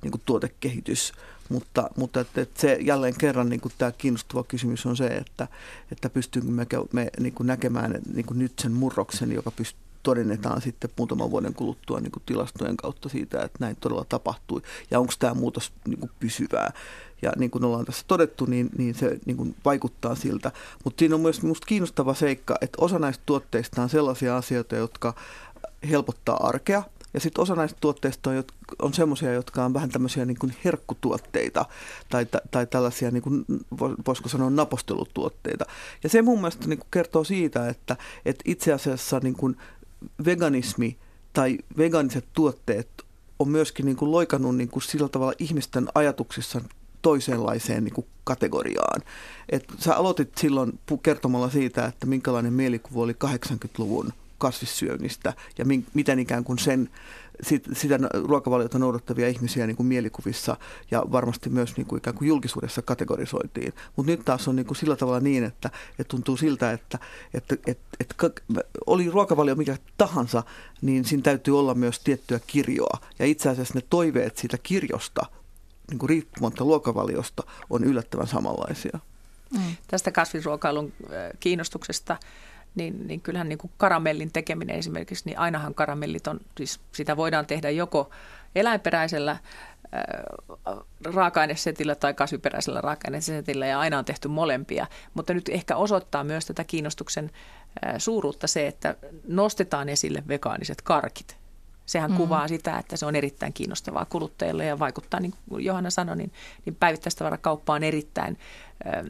[SPEAKER 2] niin kuin tuotekehitys mutta, mutta että, että se jälleen kerran niin kuin tämä kiinnostava kysymys on se, että, että pystyykö me, me niin kuin näkemään niin kuin nyt sen murroksen, joka pystyy todennetaan sitten muutaman vuoden kuluttua niin kuin tilastojen kautta siitä, että näin todella tapahtui. Ja onko tämä muutos niin kuin pysyvää. Ja niin kuin ollaan tässä todettu, niin, niin se niin kuin vaikuttaa siltä. Mutta siinä on myös minusta kiinnostava seikka, että osa näistä tuotteista on sellaisia asioita, jotka helpottaa arkea – ja sitten osa näistä tuotteista on, on semmoisia, jotka on vähän tämmöisiä niin kuin herkkutuotteita tai, tai tällaisia, niin kuin, voisiko sanoa, napostelutuotteita. Ja se mun mielestä niin kuin kertoo siitä, että, että itse asiassa niin kuin veganismi tai vegaaniset tuotteet on myöskin niin kuin loikannut niin kuin sillä tavalla ihmisten ajatuksissa toisenlaiseen niin kuin kategoriaan. Et sä aloitit silloin kertomalla siitä, että minkälainen mielikuva oli 80-luvun kasvissyönnistä ja mi- miten ikään kuin sen, sit, sitä ruokavaliota noudattavia ihmisiä niin kuin mielikuvissa ja varmasti myös niin kuin ikään kuin julkisuudessa kategorisoitiin. Mutta nyt taas on niin kuin sillä tavalla niin, että, että tuntuu siltä, että, että, että, että oli ruokavalio mikä tahansa, niin siinä täytyy olla myös tiettyä kirjoa. Ja itse asiassa ne toiveet siitä kirjosta niin kuin riippumatta luokavaliosta on yllättävän samanlaisia.
[SPEAKER 3] Mm. Tästä kasvisruokailun kiinnostuksesta niin, niin kyllähän niin kuin karamellin tekeminen esimerkiksi, niin ainahan karamellit on, siis sitä voidaan tehdä joko eläinperäisellä äh, raaka-ainesetillä tai kasviperäisellä raaka-ainesetillä ja aina on tehty molempia, mutta nyt ehkä osoittaa myös tätä kiinnostuksen äh, suuruutta se, että nostetaan esille vegaaniset karkit. Sehän mm. kuvaa sitä, että se on erittäin kiinnostavaa kuluttajille ja vaikuttaa, niin kuin Johanna sanoi, niin, niin päivittäistavarakauppa on erittäin Ähm,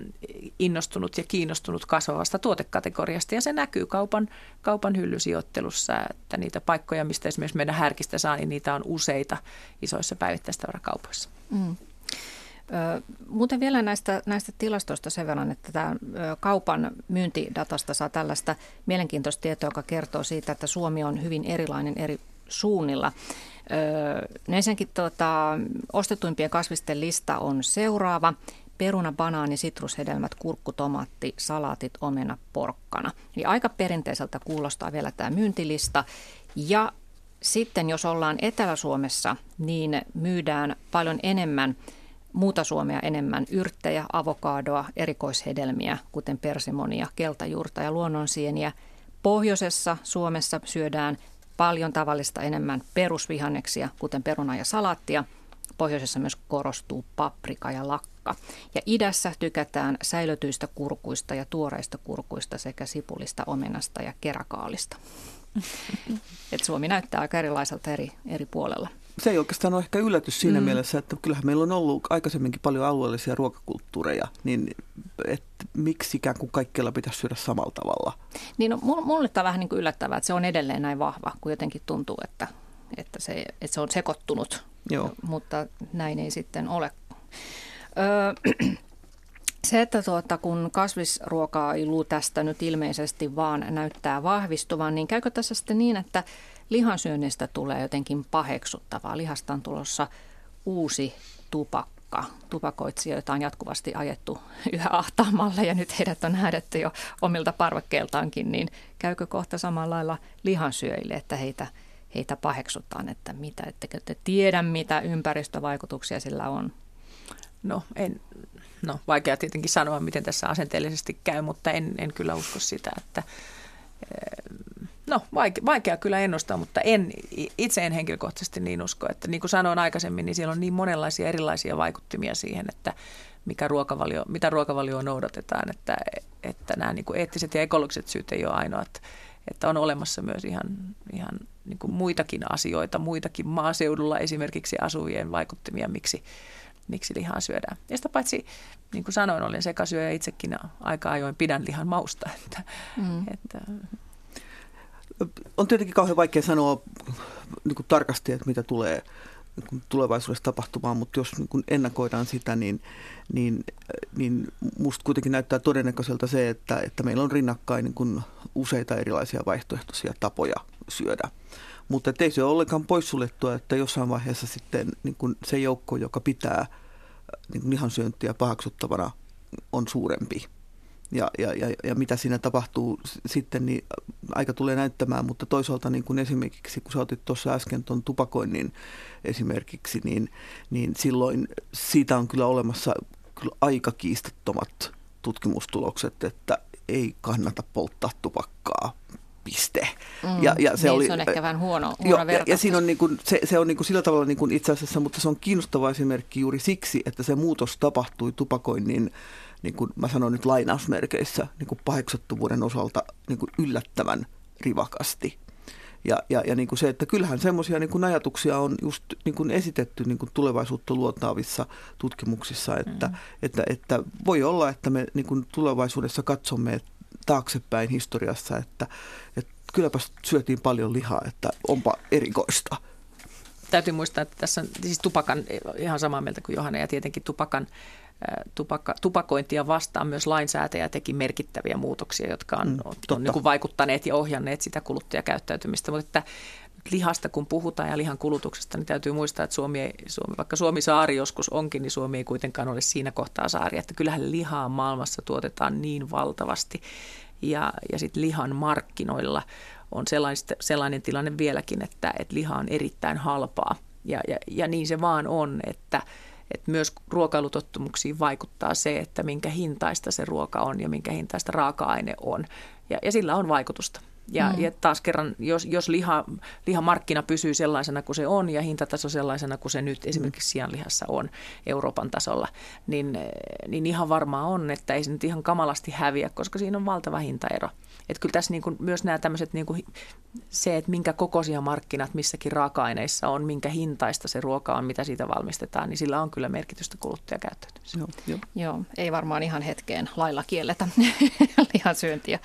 [SPEAKER 3] innostunut ja kiinnostunut kasvavasta tuotekategoriasta ja se näkyy kaupan, kaupan hyllysijoittelussa, että niitä paikkoja, mistä esimerkiksi meidän härkistä saa, niin niitä on useita isoissa päivittäistavarakaupoissa. Mm.
[SPEAKER 1] Muuten vielä näistä, näistä tilastoista sen verran, että tämä kaupan myyntidatasta saa tällaista mielenkiintoista tietoa, joka kertoo siitä, että Suomi on hyvin erilainen eri suunnilla. ensinnäkin tuota, ostetuimpien kasvisten lista on seuraava peruna, banaani, sitrushedelmät, kurkku, tomaatti, salaatit, omena, porkkana. Eli aika perinteiseltä kuulostaa vielä tämä myyntilista. Ja sitten jos ollaan Etelä-Suomessa, niin myydään paljon enemmän muuta Suomea enemmän yrttejä, avokadoa, erikoishedelmiä, kuten persimonia, keltajuurta ja luonnonsieniä. Pohjoisessa Suomessa syödään paljon tavallista enemmän perusvihanneksia, kuten peruna ja salaattia. Pohjoisessa myös korostuu paprika ja lakka. Ja idässä tykätään säilötyistä kurkuista ja tuoreista kurkuista sekä sipulista, omenasta ja kerakaalista. Et Suomi näyttää aika erilaiselta eri, eri puolella.
[SPEAKER 2] Se ei oikeastaan ole ehkä yllätys siinä mm. mielessä, että kyllähän meillä on ollut aikaisemminkin paljon alueellisia ruokakulttuureja, niin että miksi ikään kuin kaikkialla pitäisi syödä samalla tavalla?
[SPEAKER 1] Niin no, mulle tämä on vähän niin kuin yllättävää, että se on edelleen näin vahva, kun jotenkin tuntuu, että, että, se, että se on sekoittunut, Joo. mutta näin ei sitten ole. se, että tuota, kun kasvisruokailu tästä nyt ilmeisesti vaan näyttää vahvistuvan, niin käykö tässä sitten niin, että lihansyönnistä tulee jotenkin paheksuttavaa? Lihasta on tulossa uusi tupakka. Tupakoitsijoita on jatkuvasti ajettu yhä ahtaamalle ja nyt heidät on häädetty jo omilta parvekkeeltaankin, niin käykö kohta samalla lailla lihansyöjille, että heitä, heitä paheksutaan, että mitä, ettekö te tiedä, mitä ympäristövaikutuksia sillä on?
[SPEAKER 3] No, en, no vaikea tietenkin sanoa, miten tässä asenteellisesti käy, mutta en, en kyllä usko sitä, että No, vaikea, vaikea kyllä ennustaa, mutta en, itse en henkilökohtaisesti niin usko. Että niin kuin sanoin aikaisemmin, niin siellä on niin monenlaisia erilaisia vaikuttimia siihen, että mikä ruokavalio, mitä ruokavalioa noudatetaan, että, että nämä niin kuin eettiset ja ekologiset syyt ei ole ainoa, että, että on olemassa myös ihan, ihan niin kuin muitakin asioita, muitakin maaseudulla esimerkiksi asuvien vaikuttimia, miksi, miksi lihaa syödään. Ja sitä paitsi, niin kuin sanoin, olen sekasyöjä itsekin aika ajoin pidän lihan mausta. Että, mm. että,
[SPEAKER 2] on tietenkin kauhean vaikea sanoa niin kuin tarkasti, että mitä tulee niin tulevaisuudessa tapahtumaan, mutta jos niin kuin ennakoidaan sitä, niin, niin, niin musta kuitenkin näyttää todennäköiseltä se, että, että meillä on rinnakkain niin kuin useita erilaisia vaihtoehtoisia tapoja syödä. Mutta ei se ole ollenkaan poissuljettua, että jossain vaiheessa sitten niin kuin se joukko, joka pitää niin kuin lihansyöntiä pahaksuttavana, on suurempi ja, ja, ja, ja mitä siinä tapahtuu sitten, niin aika tulee näyttämään, mutta toisaalta niin kuin esimerkiksi, kun sä otit tuossa äsken tuon tupakoinnin esimerkiksi, niin, niin silloin siitä on kyllä olemassa kyllä aika kiistattomat tutkimustulokset, että ei kannata polttaa tupakkaa piste.
[SPEAKER 1] Mm, ja, ja se, niin, oli, se on ehkä vähän huono, huono jo,
[SPEAKER 2] ja, ja siinä on niin kuin, se, se on niin kuin sillä tavalla niin kuin itse asiassa, mutta se on kiinnostava esimerkki juuri siksi, että se muutos tapahtui tupakoinnin niin kuin mä sanon nyt lainausmerkeissä, niin kuin paheksottuvuuden osalta niin kuin yllättävän rivakasti. Ja, ja, ja niin kuin se, että kyllähän semmoisia niin ajatuksia on just niin kuin esitetty niin kuin tulevaisuutta luotaavissa tutkimuksissa, että, mm. että, että voi olla, että me niin kuin tulevaisuudessa katsomme taaksepäin historiassa, että, että kylläpä syötiin paljon lihaa, että onpa erikoista.
[SPEAKER 3] Täytyy muistaa, että tässä on siis tupakan, ihan samaa mieltä kuin Johanna, ja tietenkin tupakan tupakka, tupakointia vastaan myös lainsäätäjä teki merkittäviä muutoksia, jotka on, mm, on, on niin kuin vaikuttaneet ja ohjanneet sitä kuluttajakäyttäytymistä. Mutta että lihasta kun puhutaan ja lihan kulutuksesta, niin täytyy muistaa, että Suomi, ei, Suomi, vaikka Suomi saari joskus onkin, niin Suomi ei kuitenkaan ole siinä kohtaa saari. Että kyllähän lihaa maailmassa tuotetaan niin valtavasti ja, ja sitten lihan markkinoilla on sellainen tilanne vieläkin, että, että liha on erittäin halpaa. Ja, ja, ja niin se vaan on, että, että myös ruokailutottumuksiin vaikuttaa se, että minkä hintaista se ruoka on ja minkä hintaista raaka-aine on. Ja, ja sillä on vaikutusta. Ja, mm. ja taas kerran, jos, jos liha, lihamarkkina pysyy sellaisena kuin se on ja hintataso sellaisena kuin se nyt esimerkiksi sianlihassa on Euroopan tasolla, niin, niin ihan varmaa on, että ei se nyt ihan kamalasti häviä, koska siinä on valtava hintaero. Että kyllä tässä niin kuin myös nämä tämmöiset, niin kuin se, että minkä kokoisia markkinat missäkin raaka-aineissa on, minkä hintaista se ruoka on, mitä siitä valmistetaan, niin sillä on kyllä merkitystä kuluttajakäyttäytymisessä.
[SPEAKER 1] Joo, joo. joo, ei varmaan ihan hetkeen lailla kielletä lihansyöntiä.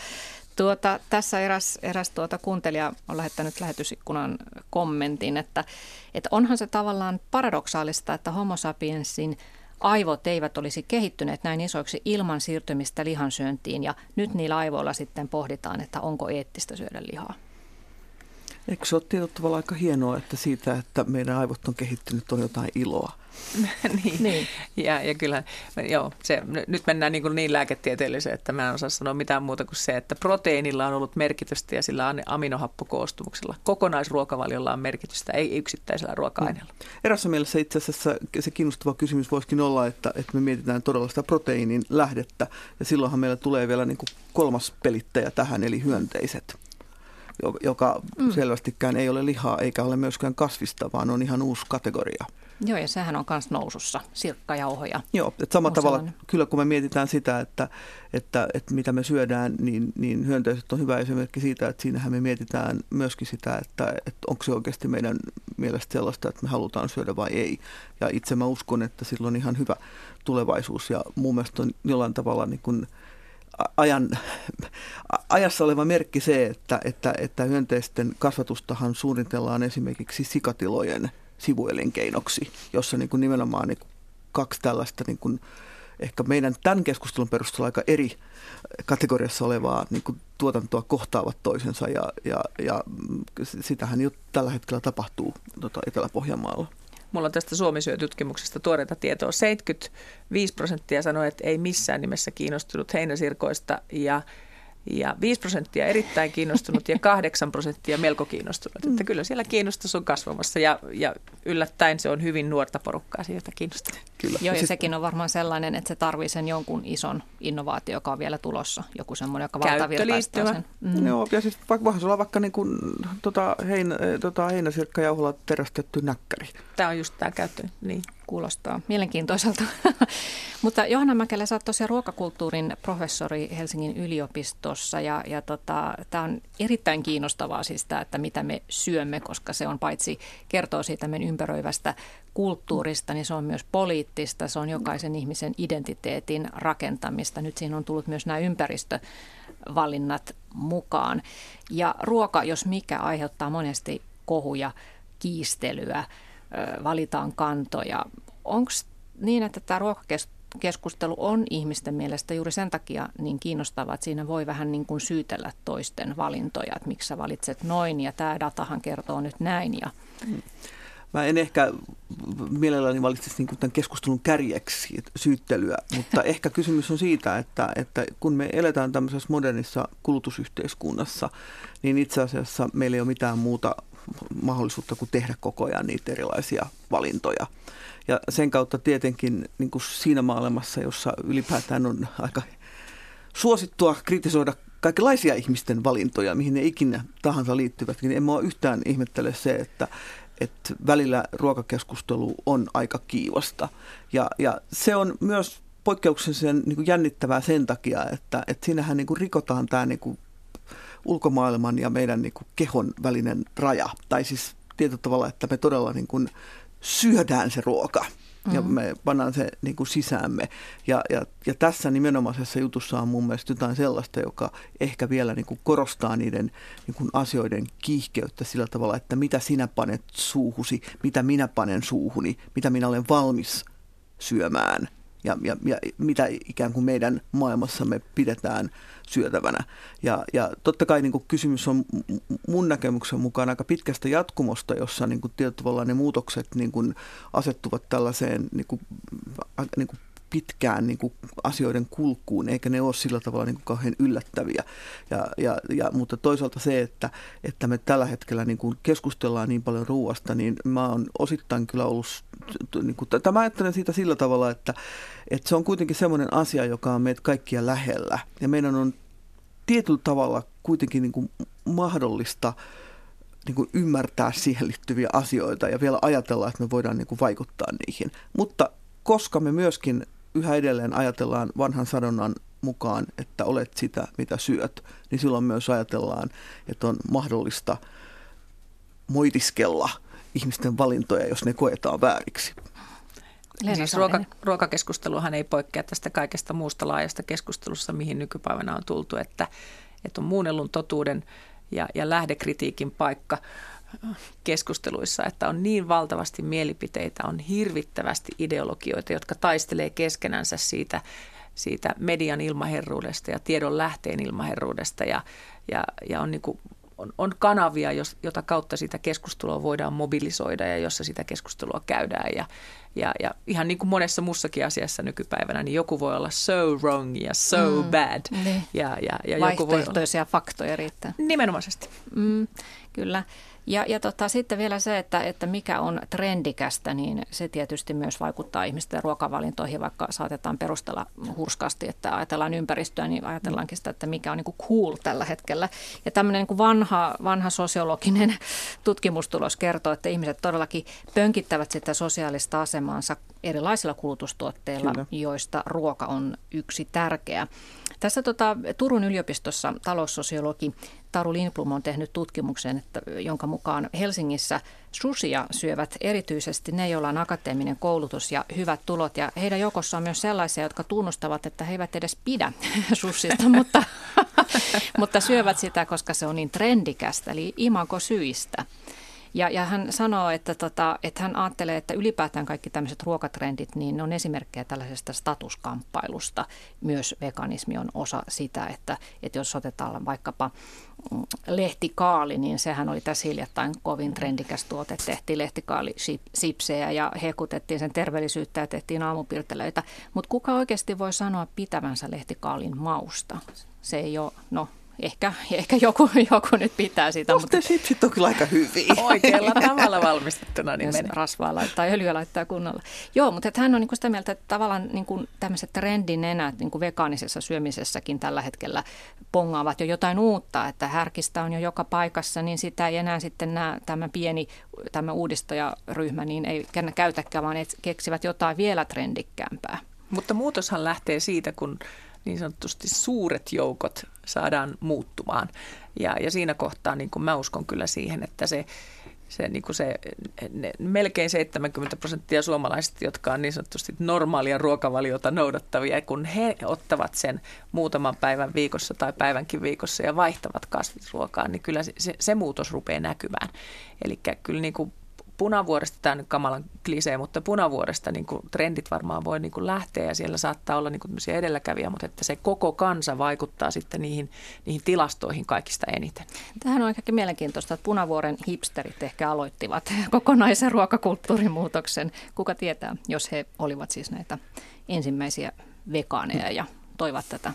[SPEAKER 1] Tuota, tässä eräs, eräs tuota kuuntelija on lähettänyt lähetysikkunan kommentin, että, että onhan se tavallaan paradoksaalista, että homo sapiensin aivot eivät olisi kehittyneet näin isoiksi ilman siirtymistä lihansyöntiin ja nyt niillä aivoilla sitten pohditaan, että onko eettistä syödä lihaa.
[SPEAKER 2] Eikö se ole tietyllä tavalla aika hienoa, että siitä, että meidän aivot on kehittynyt, on jotain iloa?
[SPEAKER 3] niin. niin. Ja, ja kyllä, joo, se, nyt mennään niin, niin lääketieteelliseen, että mä en osaa sanoa mitään muuta kuin se, että proteiinilla on ollut merkitystä ja sillä on aminohappokoostumuksella. Kokonaisruokavaliolla on merkitystä, ei yksittäisellä ruoka-aineella. Mm.
[SPEAKER 2] Erässä mielessä itse asiassa se kiinnostava kysymys voisikin olla, että, että me mietitään todella sitä proteiinin lähdettä ja silloinhan meillä tulee vielä niin kuin kolmas pelittäjä tähän, eli hyönteiset joka mm. selvästikään ei ole lihaa eikä ole myöskään kasvista, vaan on ihan uusi kategoria.
[SPEAKER 1] Joo, ja sehän on myös nousussa, sirkkajauhoja.
[SPEAKER 2] Joo, että samalla tavalla kyllä kun me mietitään sitä, että, että, että mitä me syödään, niin, niin hyönteiset on hyvä esimerkki siitä, että siinähän me mietitään myöskin sitä, että, että onko se oikeasti meidän mielestä sellaista, että me halutaan syödä vai ei. Ja itse mä uskon, että sillä on ihan hyvä tulevaisuus ja mun mielestä on jollain tavalla niin kuin, ajan, ajassa oleva merkki se, että, että, että hyönteisten kasvatustahan suunnitellaan esimerkiksi sikatilojen sivuelinkeinoksi, jossa niin kuin nimenomaan niin kuin kaksi tällaista niin kuin ehkä meidän tämän keskustelun perusteella aika eri kategoriassa olevaa niin kuin tuotantoa kohtaavat toisensa ja, ja, ja sitähän jo tällä hetkellä tapahtuu tota Etelä-Pohjanmaalla.
[SPEAKER 3] Mulla on tästä Suomi-syö-tutkimuksesta tuoreita tietoa. 75 prosenttia sanoi, että ei missään nimessä kiinnostunut heinäsirkoista ja ja 5 prosenttia erittäin kiinnostunut ja 8 prosenttia melko kiinnostunut. Että mm. kyllä siellä kiinnostus on kasvamassa ja, ja yllättäen se on hyvin nuorta porukkaa siitä kiinnostunut.
[SPEAKER 1] Kyllä. Joo, ja, ja sekin on varmaan sellainen, että se tarvii sen jonkun ison innovaatio, joka on vielä tulossa. Joku semmoinen, joka valtavirtaistaa sen.
[SPEAKER 2] Mm. Joo, ja siis vaikka, voisi olla vaikka niin kuin, tota, hein, tota, heinäsirkkajauholla terästetty näkkäri.
[SPEAKER 3] Tämä on just tämä käyttö, niin
[SPEAKER 1] kuulostaa mielenkiintoiselta. Mutta Johanna Mäkelä, sä oot tosiaan ruokakulttuurin professori Helsingin yliopistossa ja, ja tota, tämä on erittäin kiinnostavaa siis tämä, että mitä me syömme, koska se on paitsi kertoo siitä meidän ympäröivästä kulttuurista, niin se on myös poliittista, se on jokaisen ihmisen identiteetin rakentamista. Nyt siinä on tullut myös nämä ympäristövalinnat mukaan. Ja ruoka, jos mikä, aiheuttaa monesti kohuja, kiistelyä, valitaan kantoja. Onko niin, että tämä ruokakeskustelu on ihmisten mielestä juuri sen takia niin kiinnostavaa, että siinä voi vähän niin kuin syytellä toisten valintoja, että miksi sä valitset noin ja tämä datahan kertoo nyt näin. Ja...
[SPEAKER 2] Mä en ehkä mielelläni valitsisi niin tämän keskustelun kärjeksi syyttelyä, mutta ehkä kysymys on siitä, että, että kun me eletään tämmöisessä modernissa kulutusyhteiskunnassa, niin itse asiassa meillä ei ole mitään muuta mahdollisuutta kuin tehdä koko ajan niitä erilaisia valintoja. Ja sen kautta tietenkin niin kuin siinä maailmassa, jossa ylipäätään on aika suosittua kritisoida kaikenlaisia ihmisten valintoja, mihin ne ikinä tahansa liittyvät, niin en mä yhtään ihmettele se, että, että välillä ruokakeskustelu on aika kiivasta. Ja, ja se on myös poikkeuksellisen niin kuin jännittävää sen takia, että, että siinähän niin kuin rikotaan tämä niin kuin ulkomaailman ja meidän niin kuin kehon välinen raja. Tai siis tietyllä tavalla, että me todella niin kuin syödään se ruoka ja mm-hmm. me pannaan se niin kuin sisäämme. Ja, ja, ja tässä nimenomaisessa jutussa on mun mielestä jotain sellaista, joka ehkä vielä niin kuin korostaa niiden niin kuin asioiden kiihkeyttä sillä tavalla, että mitä sinä panet suuhusi, mitä minä panen suuhuni, mitä minä olen valmis syömään ja, ja, ja mitä ikään kuin meidän maailmassamme pidetään syötävänä. Ja, ja totta kai niin kuin kysymys on mun näkemyksen mukaan aika pitkästä jatkumosta, jossa niin kuin tietyllä ne muutokset niin kuin asettuvat tällaiseen niin kuin, niin kuin pitkään niin kuin asioiden kulkuun, eikä ne ole sillä tavalla niin kuin kauhean yllättäviä. Ja, ja, ja, mutta toisaalta se, että, että me tällä hetkellä niin kuin keskustellaan niin paljon ruoasta, niin mä oon osittain kyllä ollut, niin kuin, tämä ajattelen siitä sillä tavalla, että, että se on kuitenkin semmoinen asia, joka on meitä kaikkia lähellä. Ja meidän on tietyllä tavalla kuitenkin niin kuin mahdollista niin kuin ymmärtää siihen liittyviä asioita ja vielä ajatella, että me voidaan niin kuin vaikuttaa niihin. Mutta koska me myöskin yhä edelleen ajatellaan vanhan sadonnan mukaan, että olet sitä, mitä syöt, niin silloin myös ajatellaan, että on mahdollista moitiskella ihmisten valintoja, jos ne koetaan vääriksi.
[SPEAKER 3] siis ruoka, ruokakeskusteluhan ei poikkea tästä kaikesta muusta laajasta keskustelussa, mihin nykypäivänä on tultu, että, että on muunnellun totuuden ja, ja lähdekritiikin paikka keskusteluissa, että on niin valtavasti mielipiteitä, on hirvittävästi ideologioita, jotka taistelee keskenänsä siitä, siitä median ilmaherruudesta ja tiedon lähteen ilmaherruudesta ja, ja, ja on, niin kuin, on, on kanavia, jos, jota kautta sitä keskustelua voidaan mobilisoida ja jossa sitä keskustelua käydään ja, ja, ja ihan niin kuin monessa muussakin asiassa nykypäivänä, niin joku voi olla so wrong ja so mm, bad.
[SPEAKER 1] Niin. Ja, ja, ja joku voi olla... faktoja riittää.
[SPEAKER 3] Nimenomaisesti.
[SPEAKER 1] Mm, kyllä. Ja, ja tota, sitten vielä se, että, että mikä on trendikästä, niin se tietysti myös vaikuttaa ihmisten ruokavalintoihin, vaikka saatetaan perustella hurskasti, että ajatellaan ympäristöä, niin ajatellaankin sitä, että mikä on niin kuin cool tällä hetkellä. Ja tämmöinen niin kuin vanha, vanha sosiologinen tutkimustulos kertoo, että ihmiset todellakin pönkittävät sitä sosiaalista asemaansa erilaisilla kulutustuotteilla, Kyllä. joista ruoka on yksi tärkeä. Tässä tota, Turun yliopistossa taloussosiologi Taru Lindblom on tehnyt tutkimuksen, että, jonka mukaan Helsingissä susia syövät erityisesti ne, joilla on akateeminen koulutus ja hyvät tulot. Ja heidän joukossa on myös sellaisia, jotka tunnustavat, että he eivät edes pidä susista, mutta, mutta syövät sitä, koska se on niin trendikästä, eli imago syistä. Ja, ja hän sanoo, että, tota, että hän ajattelee, että ylipäätään kaikki tämmöiset ruokatrendit, niin ne on esimerkkejä tällaisesta statuskamppailusta. Myös veganismi on osa sitä, että, että jos otetaan vaikkapa mm, lehtikaali, niin sehän oli tässä hiljattain kovin trendikäs tuote. Tehtiin lehtikaali sipsejä ja hekutettiin sen terveellisyyttä ja tehtiin aamupirtelöitä. Mutta kuka oikeasti voi sanoa pitävänsä lehtikaalin mausta? Se ei ole, no ehkä, ehkä joku, joku nyt pitää sitä.
[SPEAKER 2] Musta mutta sipsit on kyllä aika hyviä.
[SPEAKER 3] Oikealla tavalla valmistettuna. Niin
[SPEAKER 1] jos menee. rasvaa laittaa tai öljyä laittaa kunnolla. Joo, mutta hän on niin sitä mieltä, että tavallaan niin kuin tämmöiset trendinenät niin kuin vegaanisessa syömisessäkin tällä hetkellä pongaavat jo jotain uutta, että härkistä on jo joka paikassa, niin sitä ei enää sitten nämä, tämä pieni tämä uudistajaryhmä niin ei käytäkään, vaan keksivät jotain vielä trendikkäämpää.
[SPEAKER 3] Mutta muutoshan lähtee siitä, kun niin sanotusti suuret joukot saadaan muuttumaan. Ja, ja siinä kohtaa niin kuin mä uskon kyllä siihen, että se, se, niin kuin se ne, melkein 70 prosenttia suomalaisista, jotka on niin sanotusti normaalia ruokavaliota noudattavia, kun he ottavat sen muutaman päivän viikossa tai päivänkin viikossa ja vaihtavat kasvisruokaa, niin kyllä se, se, se muutos rupeaa näkymään. Eli kyllä niin kuin punavuoresta, tämä on nyt kamalan klisee, mutta punavuoresta niin kuin trendit varmaan voi niin kuin lähteä ja siellä saattaa olla niin kuin edelläkävijä, mutta että se koko kansa vaikuttaa sitten niihin, niihin tilastoihin kaikista eniten.
[SPEAKER 1] Tähän on ehkä mielenkiintoista, että punavuoren hipsterit ehkä aloittivat kokonaisen ruokakulttuurin muutoksen. Kuka tietää, jos he olivat siis näitä ensimmäisiä vegaaneja ja toivat tätä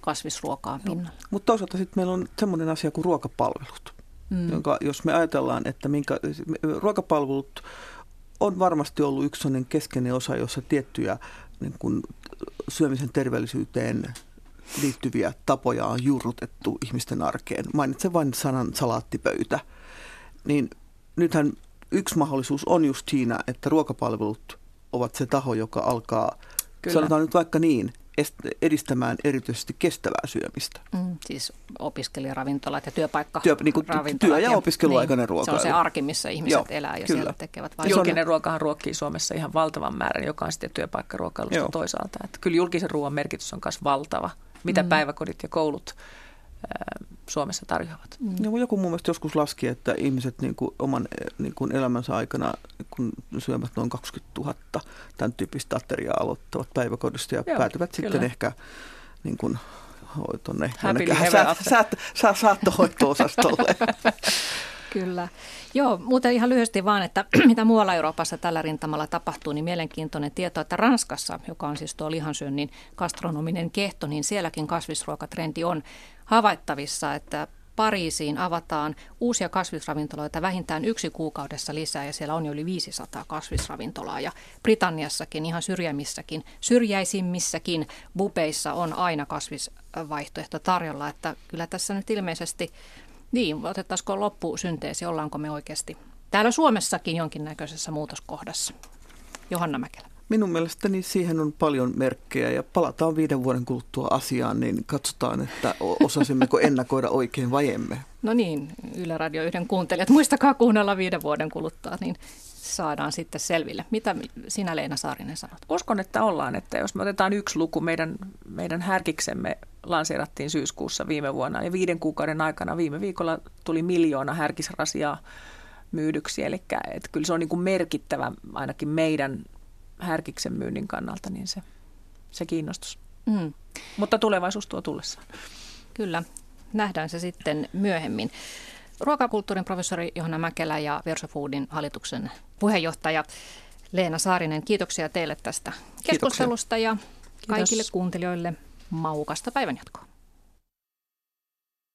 [SPEAKER 1] kasvisruokaa pinnalle. No,
[SPEAKER 2] mutta toisaalta sitten meillä on semmoinen asia kuin ruokapalvelut mm. jonka, jos me ajatellaan, että minkä, ruokapalvelut on varmasti ollut yksi keskeinen osa, jossa tiettyjä niin kuin, syömisen terveellisyyteen liittyviä tapoja on juurrutettu ihmisten arkeen. Mainitsen vain sanan salaattipöytä. Niin nythän yksi mahdollisuus on just siinä, että ruokapalvelut ovat se taho, joka alkaa, Kyllä. sanotaan nyt vaikka niin, edistämään erityisesti kestävää syömistä.
[SPEAKER 1] Mm, siis opiskelijaravintolat ja työpaikka
[SPEAKER 2] työ, niin kuin työ- ja opiskeluaikainen niin, ruokailu.
[SPEAKER 1] Se on se arki, missä ihmiset Joo, elää ja kyllä. siellä tekevät
[SPEAKER 3] vaihtoehtoja. Julkinen ruokahan ruokkii Suomessa ihan valtavan määrän, joka on sitten työpaikkaruokailusta Joo. toisaalta. Että kyllä julkisen ruoan merkitys on myös valtava. Mitä mm. päiväkodit ja koulut Suomessa tarjoavat.
[SPEAKER 2] Mm. Joku mun mielestä joskus laski, että ihmiset niin kuin oman niin kuin elämänsä aikana, kun syövät noin 20 000 tämän tyyppistä ateriaa aloittavat päiväkodista ja Joo, päätyvät kyllä. sitten ehkä niin kuin, tuonne saattohoito-osastolle.
[SPEAKER 1] Kyllä. Joo, muuten ihan lyhyesti vaan, että mitä muualla Euroopassa tällä rintamalla tapahtuu, niin mielenkiintoinen tieto, että Ranskassa, joka on siis tuo lihansyönnin gastronominen kehto, niin sielläkin kasvisruokatrendi on havaittavissa, että Pariisiin avataan uusia kasvisravintoloita vähintään yksi kuukaudessa lisää ja siellä on jo yli 500 kasvisravintolaa ja Britanniassakin ihan syrjämissäkin, syrjäisimmissäkin bubeissa on aina kasvisvaihtoehto tarjolla, että kyllä tässä nyt ilmeisesti niin, otettaisiko loppusynteesi, ollaanko me oikeasti täällä Suomessakin jonkinnäköisessä muutoskohdassa? Johanna Mäkelä.
[SPEAKER 2] Minun mielestäni siihen on paljon merkkejä ja palataan viiden vuoden kuluttua asiaan, niin katsotaan, että osasimmeko ennakoida oikein vai emme.
[SPEAKER 1] No niin, Yle Radio yhden kuuntelijat, muistakaa kuunnella viiden vuoden kuluttua, niin saadaan sitten selville. Mitä sinä Leena Saarinen sanot?
[SPEAKER 3] Uskon, että ollaan, että jos me otetaan yksi luku, meidän, meidän härkiksemme lanseerattiin syyskuussa viime vuonna ja viiden kuukauden aikana viime viikolla tuli miljoona härkisrasiaa myydyksi. Eli että kyllä se on niin kuin merkittävä ainakin meidän härkiksen myynnin kannalta, niin se, se kiinnostus. Mm. Mutta tulevaisuus tuo tullessaan.
[SPEAKER 1] Kyllä, nähdään se sitten myöhemmin. Ruokakulttuurin professori Johanna Mäkelä ja Versofoodin hallituksen puheenjohtaja Leena Saarinen, kiitoksia teille tästä keskustelusta kiitoksia. ja kaikille Kiitos. kuuntelijoille maukasta päivänjatkoa.